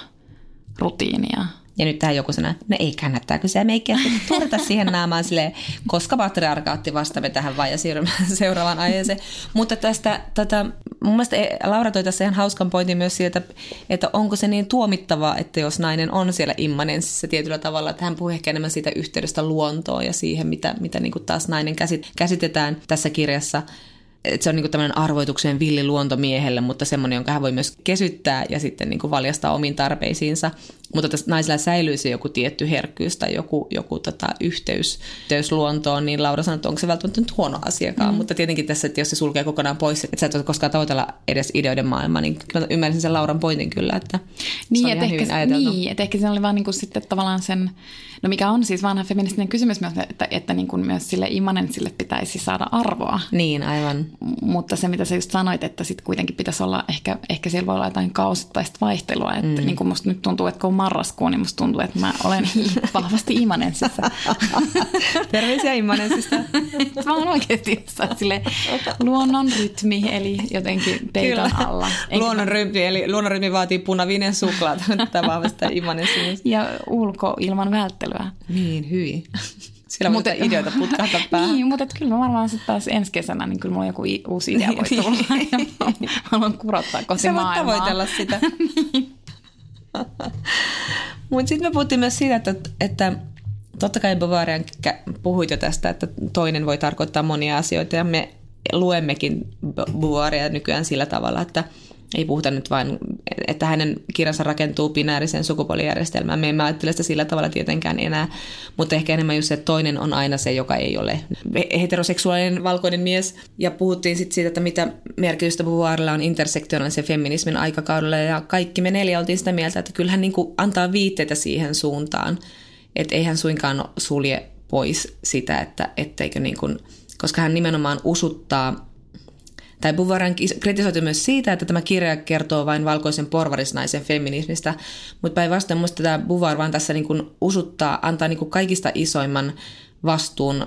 S4: rutiinia.
S5: Ja nyt tähän joku sanoo, no ei kannattaako se meikkiä turta siihen naamaan silleen, koska patriarkaatti vastaamme tähän vai ja siirrymme seuraavaan aiheeseen. Mutta tästä, tätä, mun mielestä E- Laura toi tässä ihan hauskan pointin myös siitä, että onko se niin tuomittavaa, että jos nainen on siellä immanenssissa tietyllä tavalla, että hän puhuu ehkä enemmän siitä yhteydestä luontoon ja siihen, mitä, mitä niin kuin taas nainen käsit, käsitetään tässä kirjassa että se on niinku tämmöinen arvoitukseen villi luontomiehelle, mutta semmoinen, jonka hän voi myös kesyttää ja sitten niinku valjastaa omiin tarpeisiinsa. Mutta tässä naisilla säilyy se joku tietty herkkyys tai joku, joku tota yhteys, yhteys luontoon, niin Laura sanoi, että onko se välttämättä nyt huono asiakaan. Mm. Mutta tietenkin tässä, että jos se sulkee kokonaan pois, että sä et voi koskaan tavoitella edes ideoiden maailmaa, niin mä ymmärsin sen Lauran pointin kyllä, että se
S4: Niin,
S5: on
S4: että
S5: ihan
S4: ehkä,
S5: hyvin ajateltu.
S4: niin, että ehkä siinä oli vaan niin sitten tavallaan sen, no mikä on siis vanha feministinen kysymys myös, että, että niin kuin myös sille immanentsille pitäisi saada arvoa.
S5: Niin, aivan.
S4: Mutta se, mitä sä just sanoit, että sitten kuitenkin pitäisi olla, ehkä, ehkä siellä voi olla jotain kausittaista vaihtelua. Että mm. niin kuin musta nyt tuntuu, että kun on marraskuu, niin musta tuntuu, että mä olen vahvasti immanenssissa.
S5: Terveisiä immanenssista.
S4: mä oon oikeasti sille luonnon rytmi, eli jotenkin peiton alla. Eikä-
S5: Luonnon rytmi, eli luonnon rytmi vaatii punavinen suklaata. Tämä vahvistaa immanenssista.
S4: Ja ulkoilman välttelyä.
S5: Niin, hyvin. Siellä jotain ideoita putkahtaa päähän.
S4: Niin, mutta kyllä mä varmaan sitten taas ensi kesänä, niin kyllä mulla joku i- uusi idea voi
S5: Niin.
S4: tulla. Mä haluan kurottaa kohti
S5: Sä voit
S4: maailmaa.
S5: tavoitella sitä. Mutta sitten me puhuttiin myös siitä, että, että totta kai Bavarian puhuit jo tästä, että toinen voi tarkoittaa monia asioita ja me luemmekin Bavaria nykyään sillä tavalla, että ei puhuta nyt vain, että hänen kirjansa rakentuu binääriseen sukupuolijärjestelmään. Me emme ajattele sitä sillä tavalla tietenkään enää, mutta ehkä enemmän just se, että toinen on aina se, joka ei ole heteroseksuaalinen valkoinen mies. Ja puhuttiin sitten siitä, että mitä merkitystä Beauvoirilla on intersektionaalisen feminismin aikakaudella. Ja kaikki me neljä oltiin sitä mieltä, että kyllähän niin antaa viitteitä siihen suuntaan, että eihän suinkaan sulje pois sitä, että etteikö niin kuin, koska hän nimenomaan usuttaa tai Buvaran kritisoitu myös siitä, että tämä kirja kertoo vain valkoisen porvarisnaisen feminismistä, mutta päinvastoin minusta tämä Buvar vaan tässä niin kuin usuttaa, antaa niin kuin kaikista isoimman vastuun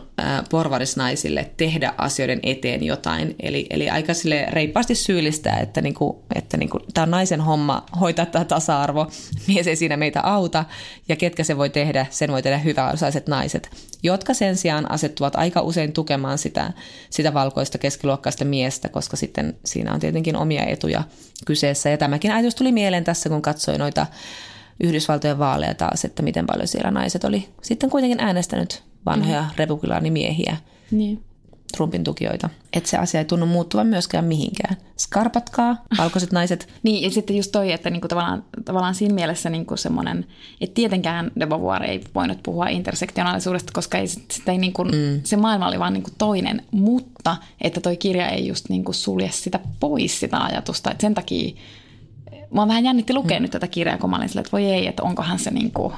S5: porvarisnaisille tehdä asioiden eteen jotain. Eli, eli aika sille reippaasti syyllistää, että, niinku, että niinku, tämä on naisen homma hoitaa tämä tasa-arvo, mies ei siinä meitä auta, ja ketkä se voi tehdä, sen voi tehdä hyväosaiset naiset, jotka sen sijaan asettuvat aika usein tukemaan sitä, sitä valkoista keskiluokkaista miestä, koska sitten siinä on tietenkin omia etuja kyseessä. Ja tämäkin ajatus tuli mieleen tässä, kun katsoin noita Yhdysvaltojen vaaleja taas, että miten paljon siellä naiset oli sitten kuitenkin äänestänyt vanhoja mm. republikaanimiehiä,
S4: Niin.
S5: Trumpin tukijoita. Että se asia ei tunnu muuttuvan myöskään mihinkään. Skarpatkaa, valkoiset naiset.
S4: Niin, ja sitten just toi, että niinku tavallaan, tavallaan siinä mielessä niinku semmoinen, että tietenkään de Beauvoir ei voinut puhua intersektionaalisuudesta, koska ei, sit- sitä ei niinku, mm. se maailma oli vaan niinku toinen, mutta että toi kirja ei just niinku sulje sitä pois, sitä ajatusta. Et sen takia Mua vähän jännitti lukea mm. nyt tätä kirjaa, kun mä olin silleen, että voi ei, että onkohan se niinku,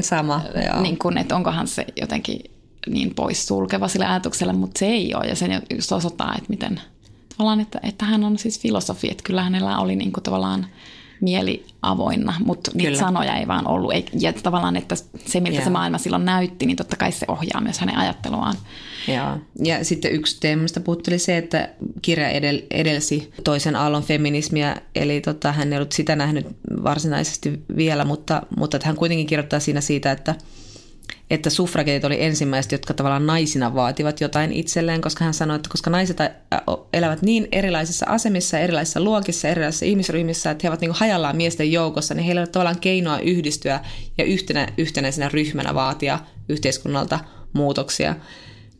S5: Sama, joo.
S4: niin kuin, että onkohan se jotenkin niin pois sulkeva sille ajatukselle, mutta se ei ole. Ja se just osoittaa, että miten tavallaan, että, että hän on siis filosofi, että kyllä hänellä oli niin kuin tavallaan mieli avoinna, mutta niitä
S5: Kyllä.
S4: sanoja ei vaan ollut. Ei- Ja tavallaan, että se miltä
S5: Joo.
S4: se maailma silloin näytti, niin totta kai se ohjaa myös hänen ajatteluaan.
S5: Joo. Ja sitten yksi teema, mistä puhuttui, oli se, että kirja edel, edelsi toisen aallon feminismiä, eli tota, hän ei ollut sitä nähnyt varsinaisesti vielä, mutta, mutta että hän kuitenkin kirjoittaa siinä siitä, että, että suffragetit oli ensimmäiset, jotka tavallaan naisina vaativat jotain itselleen, koska hän sanoi, että koska naiset elävät niin erilaisissa asemissa, erilaisissa luokissa, erilaisissa ihmisryhmissä, että he ovat niin hajallaan miesten joukossa, niin heillä ei ole tavallaan keinoa yhdistyä ja yhtenä, yhtenäisenä ryhmänä vaatia yhteiskunnalta muutoksia.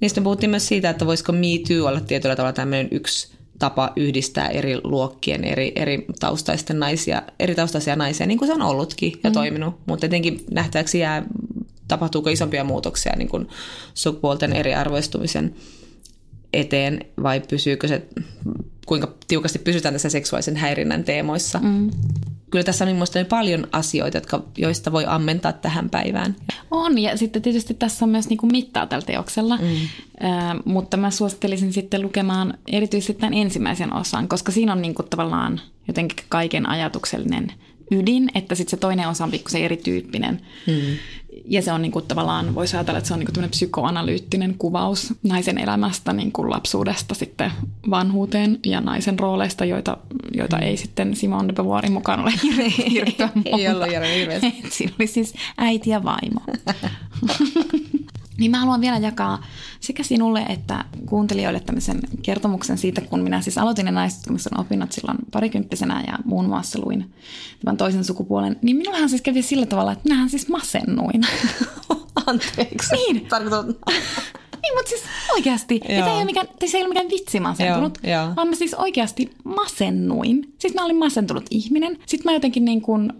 S5: Niistä puhuttiin myös siitä, että voisiko Me Too olla tietyllä tavalla tämmöinen yksi tapa yhdistää eri luokkien, eri, eri taustaisten naisia, eri taustaisia naisia, niin kuin se on ollutkin ja mm. toiminut. Mutta tietenkin nähtäväksi jää, tapahtuuko isompia muutoksia niin kuin sukupuolten eriarvoistumisen eteen vai pysyykö se, kuinka tiukasti pysytään tässä seksuaalisen häirinnän teemoissa. Mm. Kyllä tässä on minusta paljon asioita, jotka, joista voi ammentaa tähän päivään.
S4: On, ja sitten tietysti tässä on myös niin kuin mittaa tällä teoksella, mm. äh, mutta mä suosittelisin sitten lukemaan erityisesti tämän ensimmäisen osan, koska siinä on niin kuin tavallaan jotenkin kaiken ajatuksellinen ydin, että sitten se toinen osa on pikkusen erityyppinen. Hmm. Ja se on niin kuin tavallaan, voisi ajatella, että se on niin kuin psykoanalyyttinen kuvaus naisen elämästä niin kuin lapsuudesta sitten vanhuuteen ja naisen rooleista, joita, joita ei sitten Simone de Beauvoirin mukaan ole hirveän monta.
S5: Ei ollut hirveästi.
S4: Siinä oli siis äiti ja vaimo. Niin mä haluan vielä jakaa sekä sinulle että kuuntelijoille tämmöisen kertomuksen siitä, kun minä siis aloitin ne naistutkimuksen opinnot silloin parikymppisenä ja muun muassa luin tämän toisen sukupuolen. Niin minullahan siis kävi sillä tavalla, että minähän siis masennuin.
S5: Anteeksi.
S4: Niin.
S5: Tarkoitan.
S4: Niin, mutta siis oikeasti. Ja tämä ei ole mikään, se ei ole mikään vitsi masentunut,
S5: Joo,
S4: vaan mä siis oikeasti masennuin. Siis mä olin masentunut ihminen. Sitten mä jotenkin niin kuin,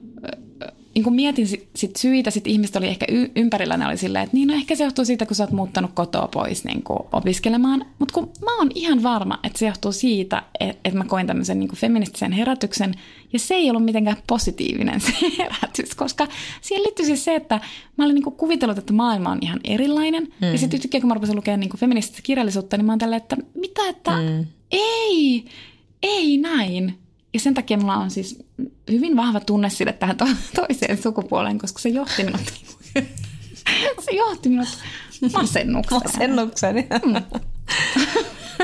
S4: niin kuin mietin sit, sit syitä, sitten ihmiset oli ehkä y- ympärillä, ne oli silleen, että niin no ehkä se johtuu siitä, kun sä oot muuttanut kotoa pois niin opiskelemaan. Mutta kun mä oon ihan varma, että se johtuu siitä, että, että mä koin tämmöisen niin feministisen herätyksen, ja se ei ollut mitenkään positiivinen se herätys, koska siihen liittyy siis se, että mä olin niin kuvitellut, että maailma on ihan erilainen, mm. ja sitten yhtäkkiä kun mä rupesin lukemaan niin feminististä kirjallisuutta, niin mä oon tällä, että mitä, että mm. ei, ei näin. Ja sen takia mulla on siis hyvin vahva tunne sille tähän to- toiseen sukupuoleen, koska se johti minut, se johti minut masennukseen.
S5: Masennuksen. Mm.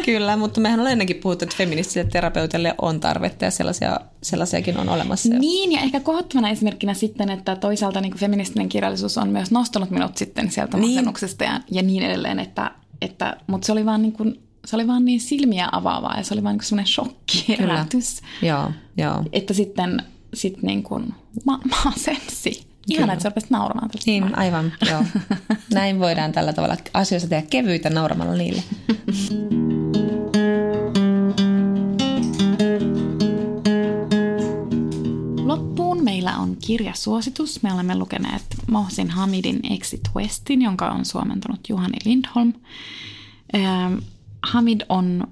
S5: Kyllä, mutta mehän olemme ennenkin puhuttu, että feministisille terapeuteille on tarvetta ja sellaisia, sellaisiakin on olemassa.
S4: Niin, ja ehkä kohottavana esimerkkinä sitten, että toisaalta niin feministinen kirjallisuus on myös nostanut minut sitten sieltä
S5: Niin.
S4: masennuksesta ja, ja niin edelleen, että, että, mutta se oli vaan niin kuin, se oli vaan niin silmiä avaavaa ja se oli vaan niin semmoinen shokki, herätys,
S5: Joo, joo.
S4: että sitten sit niin kuin ma- masensi. Ihana, että sä rupesit nauramaan tästä.
S5: Niin, aivan, joo. Näin voidaan tällä tavalla asioista tehdä kevyitä nauramalla niille.
S4: Loppuun meillä on kirjasuositus. Me olemme lukeneet Mohsin Hamidin Exit Westin, jonka on suomentanut Juhani Lindholm. Hamid on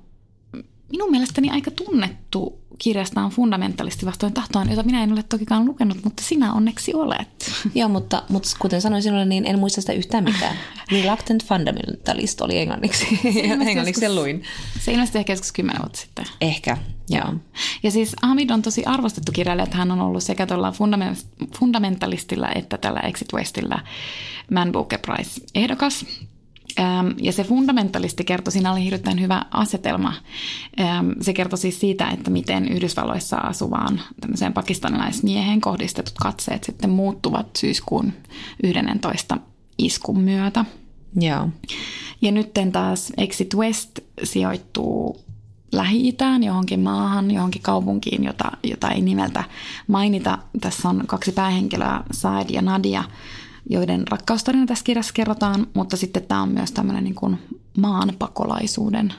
S4: minun mielestäni aika tunnettu kirjastaan fundamentalisti vastoin tahtoon, jota minä en ole tokikaan lukenut, mutta sinä onneksi olet.
S5: Joo, mutta, mutta kuten sanoin sinulle, niin en muista sitä yhtään mitään. Reluctant Fundamentalist oli englanniksi. englanniksi sen luin.
S4: Se ilmestyi ehkä joskus kymmenen vuotta sitten.
S5: Ehkä, joo.
S4: Ja siis Hamid on tosi arvostettu kirjailija, että hän on ollut sekä tuolla fundament- fundamentalistilla että tällä Exit Westillä Man Booker Prize ehdokas. Ja se fundamentalisti kertoi, siinä oli hirveän hyvä asetelma. Se kertoi siis siitä, että miten Yhdysvalloissa asuvaan tämmöiseen pakistanilaismieheen kohdistetut katseet sitten muuttuvat syyskuun 11 iskun myötä.
S5: Joo.
S4: Ja nyt taas Exit West sijoittuu Lähi-Itään, johonkin maahan, johonkin kaupunkiin, jota, jota ei nimeltä mainita. Tässä on kaksi päähenkilöä, Said ja Nadia, joiden rakkaustarina tässä kirjassa kerrotaan, mutta sitten tämä on myös tämmöinen niin kuin maanpakolaisuuden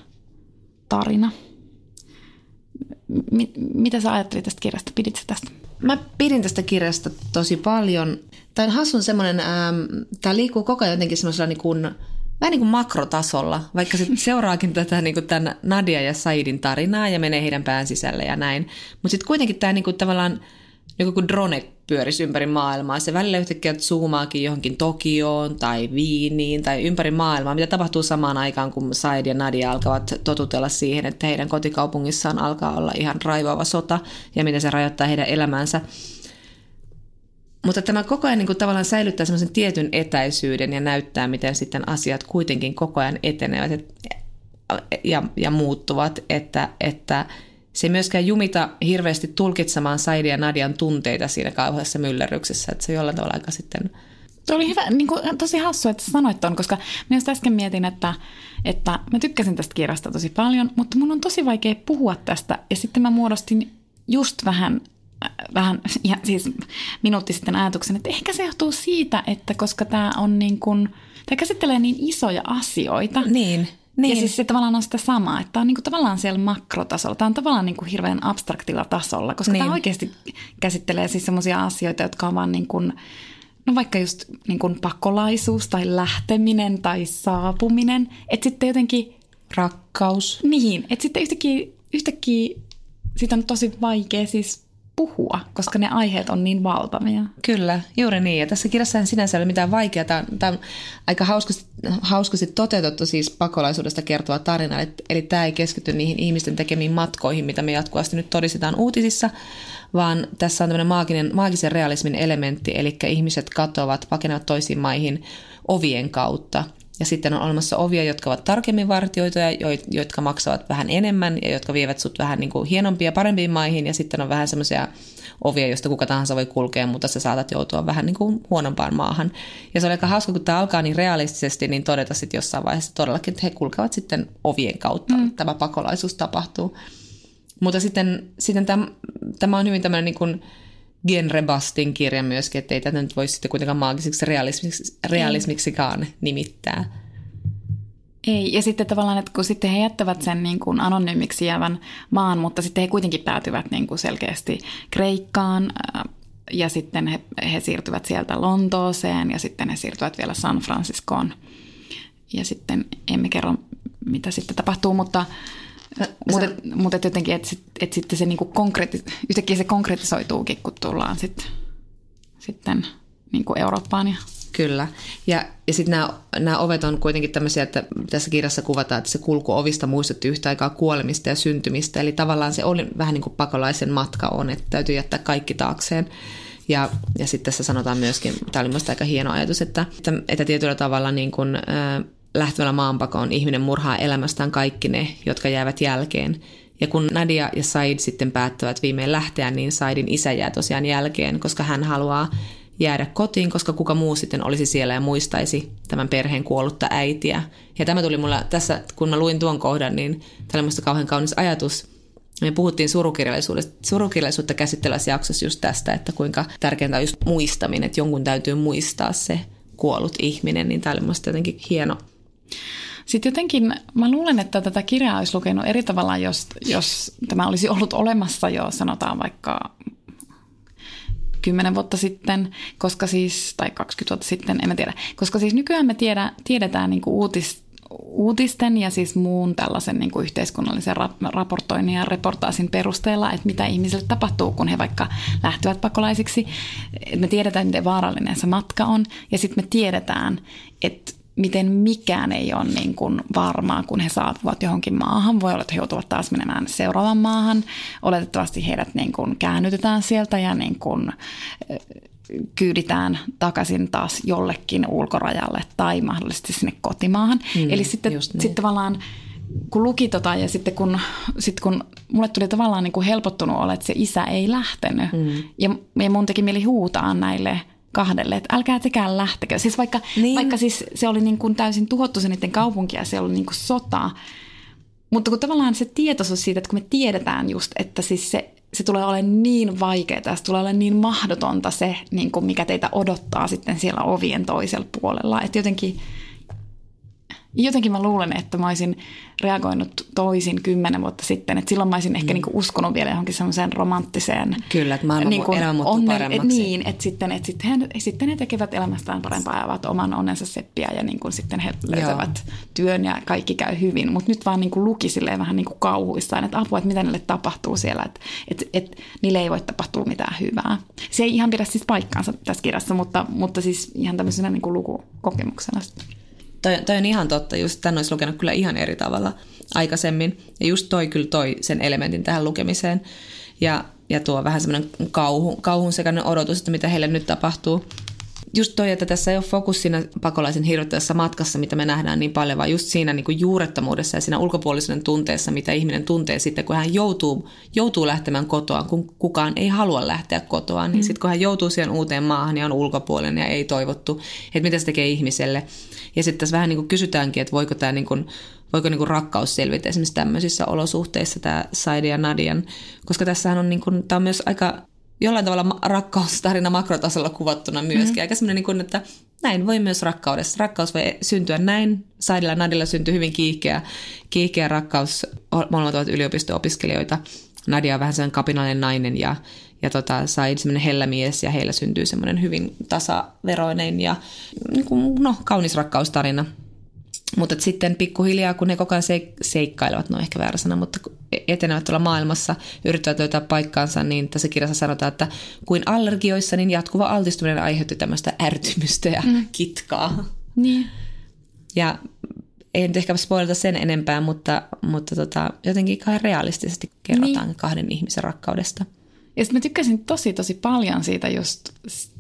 S4: tarina. Mi- mitä sä ajattelit tästä kirjasta? Pidit sä tästä?
S5: Mä pidin tästä kirjasta tosi paljon. Tämä on hassun semmoinen, ähm, tämä liikkuu koko ajan jotenkin semmoisella niin kuin, vähän niin kuin makrotasolla, vaikka se seuraakin tätä niin kuin tämän Nadia ja Saidin tarinaa ja menee heidän pään sisälle ja näin. Mutta sitten kuitenkin tämä niin kuin tavallaan joku kuin drone pyörisi ympäri maailmaa. Se välillä yhtäkkiä zoomaakin johonkin Tokioon tai Viiniin tai ympäri maailmaa, mitä tapahtuu samaan aikaan, kun Said ja Nadia alkavat totutella siihen, että heidän kotikaupungissaan alkaa olla ihan raivaava sota ja miten se rajoittaa heidän elämäänsä. Mutta tämä koko ajan niin kuin tavallaan säilyttää semmoisen tietyn etäisyyden ja näyttää, miten sitten asiat kuitenkin koko ajan etenevät et, ja, ja muuttuvat, että, että se ei myöskään jumita hirveästi tulkitsemaan Saidin ja Nadian tunteita siinä kauheassa myllerryksessä, että se jollain tavalla aika sitten...
S4: Tuo oli hyvä, niin kuin, tosi hassu, että sanoit ton, koska just äsken mietin, että, että mä tykkäsin tästä kirjasta tosi paljon, mutta mun on tosi vaikea puhua tästä. Ja sitten mä muodostin just vähän, äh, vähän ja siis minuutti sitten ajatuksen, että ehkä se johtuu siitä, että koska tämä on niin kuin, tämä käsittelee niin isoja asioita.
S5: Niin,
S4: Niin. Ja siis se tavallaan on sitä samaa, että tämä on niinku tavallaan siellä makrotasolla. Tämä on tavallaan niinku hirveän abstraktilla tasolla, koska niin. Tämä oikeasti käsittelee siis sellaisia asioita, jotka on vaan niin kuin, no vaikka just niin kuin pakolaisuus tai lähteminen tai saapuminen. Että sitten jotenkin,
S5: Rakkaus.
S4: niin, että sitten yhtäkkiä, yhtäkkiä siitä on tosi vaikea siis puhua, koska ne aiheet on niin valtavia.
S5: Kyllä, juuri niin. Ja tässä kirjassa sinänsä ole mitään vaikeaa. Tämä on aika hauskasti, hauskasti toteutettu siis pakolaisuudesta kertova tarina. Eli, eli tämä ei keskity niihin ihmisten tekemiin matkoihin, mitä me jatkuvasti nyt todistetaan uutisissa, vaan tässä on tämmöinen maagisen realismin elementti, eli ihmiset katoavat, pakenevat toisiin maihin ovien kautta. Ja sitten on olemassa ovia, jotka ovat tarkemmin vartioituja, jotka maksavat vähän enemmän ja jotka vievät sut vähän niin kuin hienompia, parempiin maihin. Ja sitten on vähän semmoisia ovia, joista kuka tahansa voi kulkea, mutta sä saatat joutua vähän niin kuin huonompaan maahan. Ja se oli aika hauska, kun tämä alkaa niin realistisesti, niin todeta sitten jossain vaiheessa todellakin, että he kulkevat sitten ovien kautta. Mm. Tämä pakolaisuus tapahtuu. Mutta sitten, sitten tämä, tämä on hyvin tämmöinen niin kuin genrebastin kirja myöskin, että ei tätä nyt voi sitten kuitenkaan maagiseksi realismiksi, realismiksikaan nimittää.
S4: Ei, ja sitten tavallaan, että kun sitten he jättävät sen niin kuin anonyymiksi jäävän maan, mutta sitten he kuitenkin päätyvät niin kuin selkeästi Kreikkaan, ja sitten he, he siirtyvät sieltä Lontooseen, ja sitten he siirtyvät vielä San Franciscoon. Ja sitten emme kerro, mitä sitten tapahtuu, mutta mutta mut jotenkin, että sit, et sitten se niinku konkreetti, yhtäkkiä se konkretisoituukin, kun tullaan sit, sitten niinku Eurooppaan. Ja...
S5: Kyllä. Ja, ja sitten nämä ovet on kuitenkin tämmöisiä, että tässä kirjassa kuvataan, että se kulku ovista muistutti yhtä aikaa kuolemista ja syntymistä. Eli tavallaan se oli vähän niin kuin pakolaisen matka on, että täytyy jättää kaikki taakseen. Ja, ja sitten tässä sanotaan myöskin, tämä oli minusta aika hieno ajatus, että, että, että tietyllä tavalla niin kuin, äh, lähtevällä maanpakoon ihminen murhaa elämästään kaikki ne, jotka jäävät jälkeen. Ja kun Nadia ja Said sitten päättävät viimein lähteä, niin Saidin isä jää tosiaan jälkeen, koska hän haluaa jäädä kotiin, koska kuka muu sitten olisi siellä ja muistaisi tämän perheen kuollutta äitiä. Ja tämä tuli mulla tässä, kun mä luin tuon kohdan, niin oli kauhean kaunis ajatus. Me puhuttiin surukirjallisuudesta, surukirjallisuutta käsittelevässä jaksossa just tästä, että kuinka tärkeintä on just muistaminen, että jonkun täytyy muistaa se kuollut ihminen, niin tämä oli musta jotenkin hieno
S4: sitten jotenkin mä luulen, että tätä kirjaa olisi lukenut eri tavalla, jos, jos tämä olisi ollut olemassa jo sanotaan vaikka 10 vuotta sitten, koska siis, tai 20 vuotta sitten, en mä tiedä. Koska siis nykyään me tiedä, tiedetään niin uutis, uutisten ja siis muun tällaisen niin kuin yhteiskunnallisen raportoinnin ja reportaasin perusteella, että mitä ihmisille tapahtuu, kun he vaikka lähtevät pakolaisiksi. Me tiedetään, miten vaarallinen se matka on ja sitten me tiedetään, että miten mikään ei ole niin kuin varmaa, kun he saapuvat johonkin maahan. Voi olla, että he joutuvat taas menemään seuraavaan maahan. Oletettavasti heidät niin kuin käännytetään sieltä ja niin kuin kyyditään takaisin taas jollekin ulkorajalle tai mahdollisesti sinne kotimaahan. Mm, Eli sitten, niin. sitten tavallaan kun luki tota ja sitten kun, sit kun mulle tuli tavallaan niin kuin helpottunut olla, että se isä ei lähtenyt. Mm. Ja, ja mun teki mieli huutaa näille kahdelle, että älkää tekään lähtekö. Siis vaikka, niin. vaikka siis se oli niin kuin täysin tuhottu se niiden kaupunki ja se oli niin kuin sota, mutta kun tavallaan se tietoisuus siitä, että kun me tiedetään just, että siis se, se tulee olemaan niin vaikeaa, se tulee olemaan niin mahdotonta se, niin kuin mikä teitä odottaa sitten siellä ovien toisella puolella. Että jotenkin jotenkin mä luulen, että mä olisin reagoinut toisin kymmenen vuotta sitten. Että silloin mä olisin ehkä mm. niinku uskonut vielä johonkin semmoiseen romanttiseen...
S5: Kyllä, että maailman niinku elämä muuttuu onne, paremmaksi.
S4: Niin, että sitten, että sitten, he, sitten he tekevät elämästään parempaa ja ovat oman onnensa seppiä ja niinku sitten he löytävät Joo. työn ja kaikki käy hyvin. Mutta nyt vaan niinku luki silleen vähän niinku kauhuissaan, että apua, että mitä niille tapahtuu siellä. Että et, et, niille ei voi tapahtua mitään hyvää. Se ei ihan pidä siis paikkaansa tässä kirjassa, mutta, mutta siis ihan tämmöisenä niinku lukukokemuksena.
S5: Toi, toi on ihan totta, just tämän olisi lukenut kyllä ihan eri tavalla aikaisemmin. Ja just toi kyllä toi sen elementin tähän lukemiseen. Ja, ja tuo vähän semmoinen kauhu, kauhun sekainen odotus, että mitä heille nyt tapahtuu just toi, että tässä ei ole fokus siinä pakolaisen hirvittävässä matkassa, mitä me nähdään niin paljon, vaan just siinä niin kuin juurettomuudessa ja siinä ulkopuolisen tunteessa, mitä ihminen tuntee sitten, kun hän joutuu, joutuu lähtemään kotoaan, kun kukaan ei halua lähteä kotoaan, niin mm. sitten kun hän joutuu siihen uuteen maahan ja on ulkopuolinen ja ei toivottu, että mitä se tekee ihmiselle. Ja sitten tässä vähän niin kuin kysytäänkin, että voiko tämä niin kuin, voiko niin kuin rakkaus selvitä esimerkiksi tämmöisissä olosuhteissa, tämä Saidi ja Nadian, koska tässähän on, niin kuin, tämä on myös aika jollain tavalla rakkaustarina makrotasolla kuvattuna myöskin. Mm-hmm. Aika semmoinen, niin kuin, että näin voi myös rakkaudessa. Rakkaus voi syntyä näin. Saidilla Nadilla syntyi hyvin kiihkeä, kiihkeä rakkaus. Molemmat ovat yliopisto-opiskelijoita. Nadia on vähän sellainen kapinallinen nainen ja, ja tota, Said semmoinen hellämies ja heillä syntyy semmoinen hyvin tasaveroinen ja niin kuin, no, kaunis rakkaustarina. Mutta sitten pikkuhiljaa, kun he koko ajan seikkailevat, no ehkä väärä sana, mutta etenevät tuolla maailmassa, yrittävät löytää paikkaansa, niin tässä kirjassa sanotaan, että kuin allergioissa, niin jatkuva altistuminen aiheutti tämmöistä ärtymystä ja mm. kitkaa.
S4: Niin.
S5: Ja ei nyt ehkä spoilata sen enempää, mutta, mutta tota, jotenkin kai realistisesti kerrotaan niin. kahden ihmisen rakkaudesta.
S4: Ja sitten mä tykkäsin tosi tosi paljon siitä just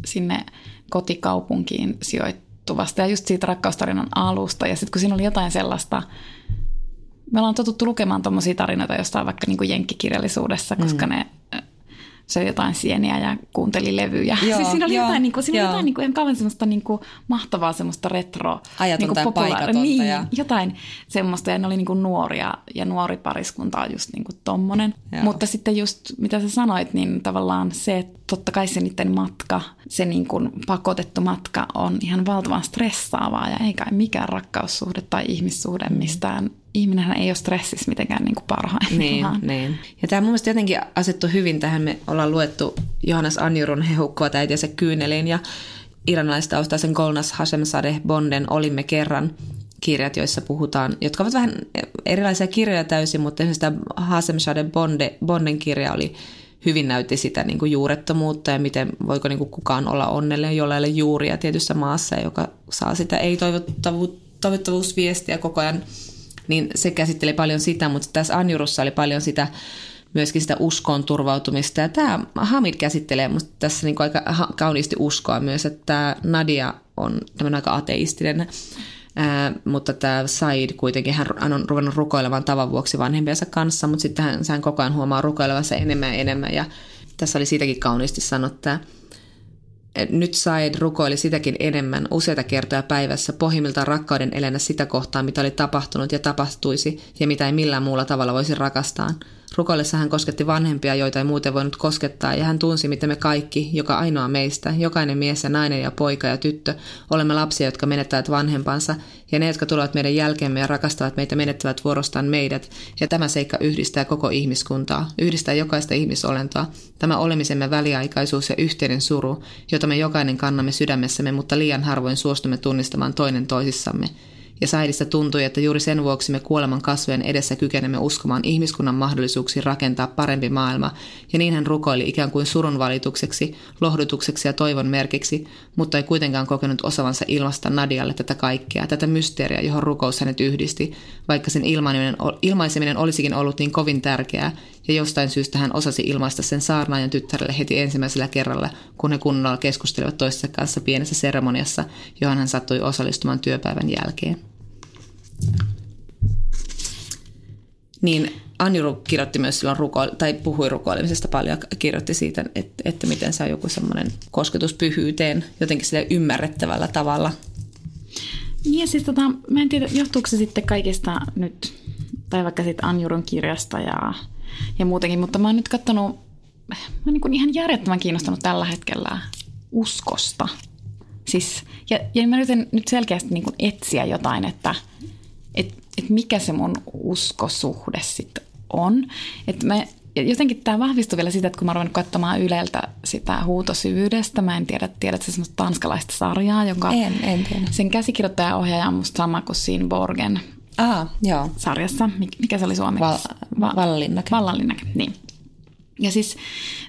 S4: sinne kotikaupunkiin sijoittuvasta ja just siitä rakkaustarinan alusta. Ja sitten kun siinä oli jotain sellaista, me ollaan totuttu lukemaan tuommoisia tarinoita jostain vaikka niin kuin jenkkikirjallisuudessa, koska mm. ne söi jotain sieniä ja kuunteli levyjä. Joo, siis siinä oli joo, jotain, niin kuin, siinä oli jotain niin kuin, ihan kauan semmoista niin kuin, mahtavaa semmoista retro.
S5: Ajatonta niin kuin,
S4: Niin,
S5: ja...
S4: jotain semmoista. Ja ne oli niin kuin nuoria ja nuori pariskunta on just niin kuin tommonen. Joo. Mutta sitten just mitä sä sanoit, niin tavallaan se, että totta kai se niiden matka, se niin kuin pakotettu matka on ihan valtavan stressaavaa ja ei kai mikään rakkaussuhde tai ihmissuhde mm. mistään ihminenhän ei ole stressissä mitenkään niin kuin parhaimmillaan.
S5: Niin, niin. Ja tämä mun mielestä jotenkin asettu hyvin tähän. Me ollaan luettu Johannes Anjurun hehukkoa täitiänsä kyyneliin ja iranilaistaustaisen Golnas Hashemzadeh Bonden Olimme kerran kirjat, joissa puhutaan, jotka ovat vähän erilaisia kirjoja täysin, mutta esimerkiksi tämä Hashemzadeh Bonde, Bonden kirja oli hyvin näytti sitä niin kuin juurettomuutta ja miten voiko niin kuin kukaan olla onnellinen, jolla ei ole juuria tietyssä maassa, joka saa sitä ei-toivottavuusviestiä koko ajan niin se käsitteli paljon sitä, mutta tässä Anjurussa oli paljon sitä myöskin sitä uskoon turvautumista. Ja tämä Hamid käsittelee musta tässä niin aika kauniisti uskoa myös, että Nadia on tämmöinen aika ateistinen, ää, mutta tämä Said kuitenkin, hän, hän on ruvennut rukoilemaan tavan vuoksi vanhempiensa kanssa, mutta sitten hän, hän koko ajan huomaa rukoilevansa enemmän ja enemmän. Ja tässä oli siitäkin kauniisti sanottu, nyt Said rukoili sitäkin enemmän useita kertoja päivässä pohjimmiltaan rakkauden elänä sitä kohtaa, mitä oli tapahtunut ja tapahtuisi ja mitä ei millään muulla tavalla voisi rakastaa – Rukoillessa hän kosketti vanhempia, joita ei muuten voinut koskettaa, ja hän tunsi, miten me kaikki, joka ainoa meistä, jokainen mies ja nainen ja poika ja tyttö, olemme lapsia, jotka menettävät vanhempansa, ja ne, jotka tulevat meidän jälkeemme ja rakastavat meitä, menettävät vuorostaan meidät, ja tämä seikka yhdistää koko ihmiskuntaa, yhdistää jokaista ihmisolentoa, tämä olemisemme väliaikaisuus ja yhteinen suru, jota me jokainen kannamme sydämessämme, mutta liian harvoin suostumme tunnistamaan toinen toisissamme – ja Saidista tuntui, että juuri sen vuoksi me kuoleman kasvojen edessä kykenemme uskomaan ihmiskunnan mahdollisuuksiin rakentaa parempi maailma, ja niin hän rukoili ikään kuin surun valitukseksi, lohdutukseksi ja toivon merkiksi, mutta ei kuitenkaan kokenut osavansa ilmasta Nadialle tätä kaikkea, tätä mysteeriä, johon rukous hänet yhdisti, vaikka sen ilmaiseminen olisikin ollut niin kovin tärkeää, ja jostain syystä hän osasi ilmaista sen saarnaajan tyttärelle heti ensimmäisellä kerralla, kun he kunnolla keskustelivat toistensa kanssa pienessä seremoniassa, johon hän sattui osallistumaan työpäivän jälkeen. Niin Anjuru kirjoitti myös silloin ruko- tai puhui rukoilemisesta paljon kirjoitti siitä, että, että miten se on joku semmoinen kosketus pyhyyteen jotenkin sille ymmärrettävällä tavalla.
S4: Niin ja siis tota, mä en tiedä, johtuuko se sitten kaikista nyt, tai vaikka sitten Anjurun kirjasta ja, ja muutenkin, mutta mä oon nyt katsonut, mä oon niin ihan järjettömän kiinnostunut tällä hetkellä uskosta. Siis, ja, ja mä yritän nyt selkeästi niin etsiä jotain, että et, et mikä se mun uskosuhde sitten on. Että mä, jotenkin tämä vahvistui vielä sitä, että kun mä oon katsomaan Yleltä sitä huutosyvyydestä, mä en tiedä, tiedät se semmoista tanskalaista sarjaa, jonka
S5: en, en tiedä.
S4: sen käsikirjoittaja ohjaaja on musta sama kuin siinä Borgen
S5: ah, joo.
S4: sarjassa. Mikä se oli suomeksi? Val,
S5: Va- Vallanlinnake.
S4: Vallanlinnake, niin. Ja siis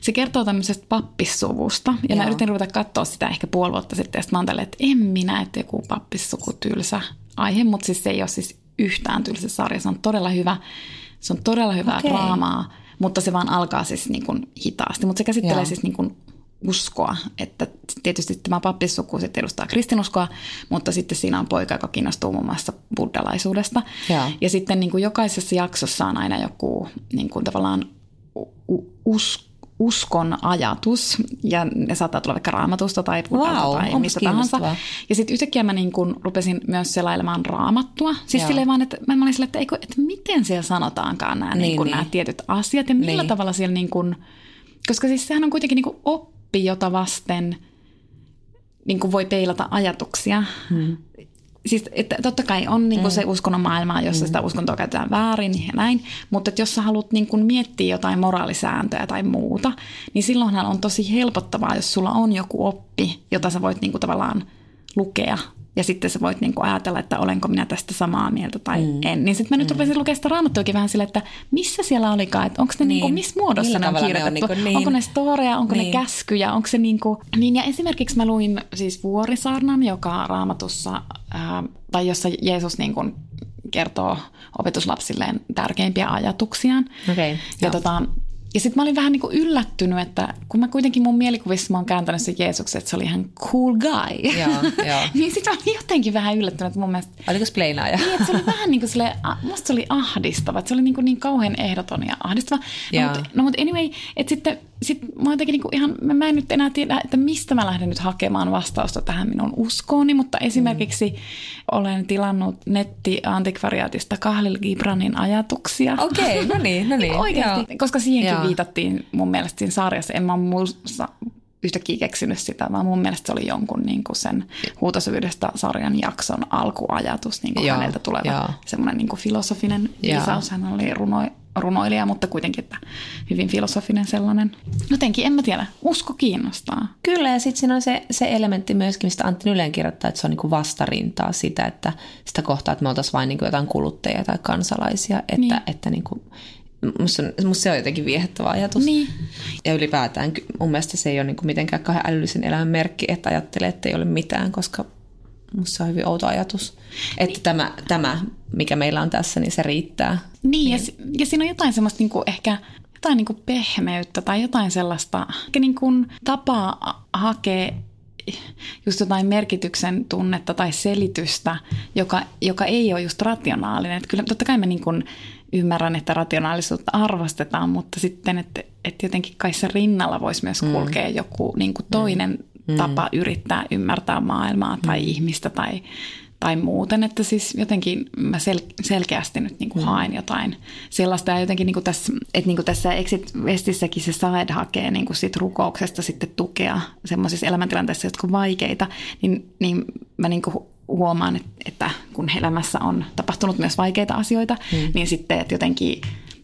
S4: se kertoo tämmöisestä pappissuvusta. Ja Joo. mä yritin ruveta katsoa sitä ehkä puoli vuotta sitten. Ja sitten mä oon että en minä, että joku pappissuku tylsä aihe. Mutta siis se ei ole siis yhtään tylsä sarja. Se on todella hyvä. Se on todella hyvää okay. draamaa. Mutta se vaan alkaa siis niin kuin hitaasti. Mutta se käsittelee Joo. siis niin kuin uskoa, että tietysti tämä pappissuku sitten edustaa kristinuskoa, mutta sitten siinä on poika, joka kiinnostuu muun muassa buddhalaisuudesta. Ja, ja sitten niin kuin jokaisessa jaksossa on aina joku niin kuin tavallaan us, uskon ajatus, ja ne saattaa tulla vaikka raamatusta tai buddhalta wow, tai mistä tahansa. Ja sitten yhtäkkiä mä niin kun rupesin myös selailemaan raamattua. Siis silleen vaan, että mä olin silleen, että, eikö, että miten siellä sanotaankaan nämä, niin, niin, niin. nämä tietyt asiat ja millä niin. tavalla siellä niin kun, koska siis sehän on kuitenkin niin oppi, jota vasten niin kuin voi peilata ajatuksia. Hmm siis että totta kai on niin kuin mm. se uskonnon maailma, jossa mm. sitä uskontoa käytetään väärin ja näin, mutta että jos sä haluat niin kuin miettiä jotain moraalisääntöjä tai muuta, niin silloinhan on tosi helpottavaa, jos sulla on joku oppi, jota sä voit niin kuin tavallaan lukea ja sitten sä voit niinku ajatella, että olenko minä tästä samaa mieltä tai mm. en. Niin sitten mä nyt mm. rupesin lukea sitä raamattuakin vähän sille, että missä siellä olikaan, että onko ne niin. niinku, missä muodossa
S5: Millä
S4: ne on
S5: tavalla ne
S4: kirjoitettu.
S5: on niinku, niin.
S4: Onko ne storia, onko
S5: Niin.
S4: ne käskyjä, onko se niinku... Niin ja esimerkiksi mä luin siis Vuorisaarnan, joka raamatussa, ää, tai jossa Jeesus niinku kertoo opetuslapsilleen tärkeimpiä ajatuksiaan.
S5: Okei,
S4: Ja,
S5: joo.
S4: tota, ja sitten mä olin vähän niin kuin yllättynyt, että kun mä kuitenkin mun mielikuvissa mä oon kääntänyt sen Jeesuksen, että se oli ihan cool guy.
S5: Joo, joo.
S4: niin sitten mä olin jotenkin vähän yllättynyt, että mun mielestä
S5: Oliko spleinaaja?
S4: niin, että se oli vähän niin kuin sille, musta se oli ahdistava, että se oli niin, kuin niin kauhean ehdoton ja ahdistava. No, mutta, no mutta anyway, että sitten sit mä jotenkin niin kuin ihan, mä, en nyt enää tiedä, että mistä mä lähden nyt hakemaan vastausta tähän minun uskooni, mutta esimerkiksi mm. olen tilannut nettiantikvariaatista Kahlil Gibranin ajatuksia.
S5: Okei, no niin, no niin.
S4: Oikeasti,
S5: joo.
S4: koska siihenkin
S5: Joo.
S4: viitattiin mun mielestä siinä sarjassa. En mä muussa yhtäkkiä keksinyt sitä, vaan mun mielestä se oli jonkun niin kuin sen huutosyvyydestä sarjan jakson alkuajatus, niin kuin
S5: Joo,
S4: häneltä tuleva semmoinen niin kuin filosofinen
S5: Joo.
S4: viisaus. Hän oli runo, runoilija, mutta kuitenkin että hyvin filosofinen sellainen. Jotenkin, en mä tiedä, usko kiinnostaa.
S5: Kyllä, ja sitten siinä on se, se elementti myöskin, mistä Antti Nyleen kirjoittaa, että se on niinku vastarintaa sitä, että sitä kohtaa, että me oltaisiin vain niinku jotain kuluttajia tai kansalaisia. Että,
S4: Niin.
S5: että niinku, musta, on, musta se on jotenkin viehättävä ajatus.
S4: Niin.
S5: Ja ylipäätään mun mielestä se ei ole niinku mitenkään kahden älyllisen elämän merkki, että ajattelee, että ei ole mitään, koska musta se on hyvin outo ajatus. Että niin. tämä, tämä, mikä meillä on tässä, niin se riittää.
S4: Niin, ja, si- ja siinä on jotain semmoista niin kuin ehkä jotain niin kuin pehmeyttä tai jotain sellaista ehkä niin kuin tapaa hakea just jotain merkityksen tunnetta tai selitystä, joka, joka ei ole just rationaalinen. Että kyllä totta kai mä niin kuin ymmärrän, että rationaalisuutta arvostetaan, mutta sitten, että, että jotenkin kai sen rinnalla voisi myös kulkea mm. joku niin kuin toinen mm. Tapa yrittää ymmärtää maailmaa tai mm. ihmistä tai, tai muuten, että siis jotenkin mä sel- selkeästi nyt niin kuin haen jotain sellaista. Ja jotenkin niin kuin tässä, että niin kuin tässä Exit Westissäkin se Saed hakee niin kuin siitä rukouksesta sitten tukea semmoisissa elämäntilanteissa, jotka on vaikeita, niin, niin mä niin kuin huomaan, että, että kun elämässä on tapahtunut myös vaikeita asioita, hmm. niin sitten, että jotenkin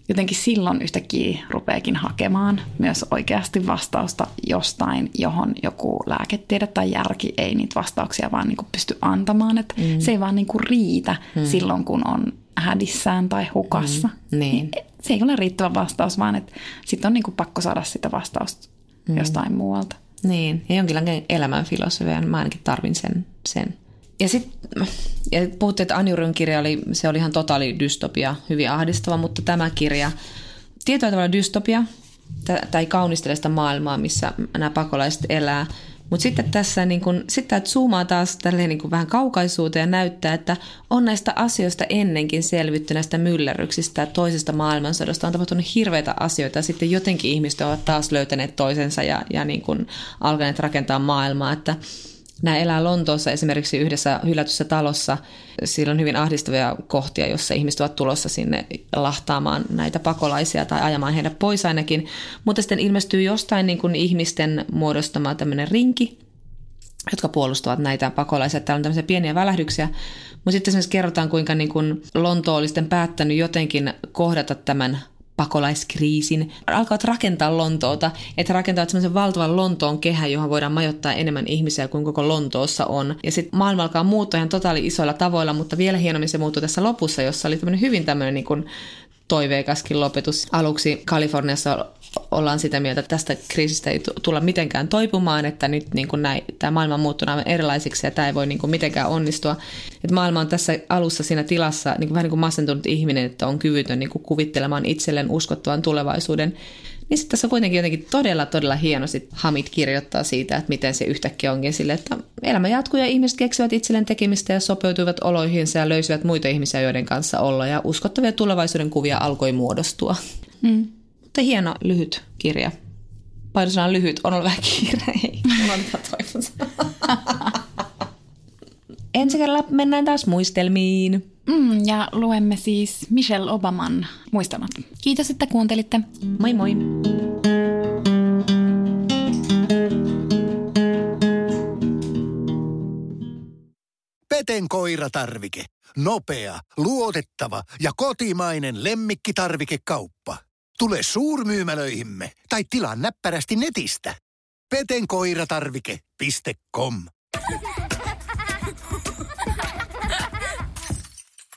S4: jotenkin silloin yhtäkkiä rupeakin hakemaan myös oikeasti vastausta jostain, johon joku lääketiede tai järki ei niitä vastauksia vaan niin kuin pysty antamaan. Että mm. Se ei vaan niin kuin riitä mm. silloin, kun on hädissään tai hukassa.
S5: Mm. Niin.
S4: Se ei ole riittävä vastaus, vaan että sitten on niin kuin pakko saada sitä vastausta mm. jostain muualta.
S5: Niin, ja jonkinlainen elämän filosofia, mä ainakin tarvin sen. sen. Ja sitten ja puhuttiin, että Anjuryn kirja oli, se oli ihan totaali dystopia, hyvin ahdistava, mutta tämä kirja, tietyllä tavalla dystopia, tai kaunistelee sitä maailmaa, missä nämä pakolaiset elää. Mutta sitten tässä niin kun, sit tämä zoomaa taas tälleen niin vähän kaukaisuuteen ja näyttää, että on näistä asioista ennenkin selvitty näistä myllerryksistä ja toisesta maailmansodasta. On tapahtunut hirveitä asioita ja sitten jotenkin ihmiset ovat taas löytäneet toisensa ja, ja niin kun alkaneet rakentaa maailmaa. Että Nämä elää Lontoossa esimerkiksi yhdessä hylätyssä talossa. Siellä on hyvin ahdistavia kohtia, jossa ihmiset ovat tulossa sinne lahtaamaan näitä pakolaisia tai ajamaan heidät pois ainakin. Mutta sitten ilmestyy jostain niin kuin ihmisten muodostama tämmöinen rinki, jotka puolustavat näitä pakolaisia. Täällä on tämmöisiä pieniä välähdyksiä. Mutta sitten esimerkiksi kerrotaan, kuinka niin kuin Lontoo oli sitten päättänyt jotenkin kohdata tämän pakolaiskriisin, alkavat rakentaa Lontoota, että rakentavat semmoisen valtavan Lontoon kehän, johon voidaan majoittaa enemmän ihmisiä kuin koko Lontoossa on. Ja sitten maailma alkaa muuttua ihan totaali isoilla tavoilla, mutta vielä hienommin se muuttuu tässä lopussa, jossa oli tämmöinen hyvin tämmöinen niin toiveikaskin lopetus. Aluksi Kaliforniassa ollaan sitä mieltä, että tästä kriisistä ei tulla mitenkään toipumaan, että nyt niin kuin näin, tämä maailma on muuttunut aivan erilaisiksi ja tämä ei voi niin kuin mitenkään onnistua. Että maailma on tässä alussa siinä tilassa niin kuin vähän niin kuin masentunut ihminen, että on kyvytön niin kuin kuvittelemaan itselleen uskottavan tulevaisuuden. Niin sitten tässä kuitenkin jotenkin todella, todella hienosti Hamid kirjoittaa siitä, että miten se yhtäkkiä onkin sille, että elämä jatkuu ja ihmiset keksivät itselleen tekemistä ja sopeutuivat oloihinsa ja löysivät muita ihmisiä, joiden kanssa olla ja uskottavia tulevaisuuden kuvia alkoi muodostua. Mm. Mutta hieno lyhyt kirja. Painosanan lyhyt, on ollut vähän kiire. Ei, on Ensi kerralla mennään taas muistelmiin.
S4: Mm, ja luemme siis Michelle Obaman muistelmat. Kiitos, että kuuntelitte.
S5: Moi moi!
S6: Peten koiratarvike. Nopea, luotettava ja kotimainen lemmikkitarvikekauppa. Tule suurmyymälöihimme tai tilaa näppärästi netistä. petenkoiratarvike.com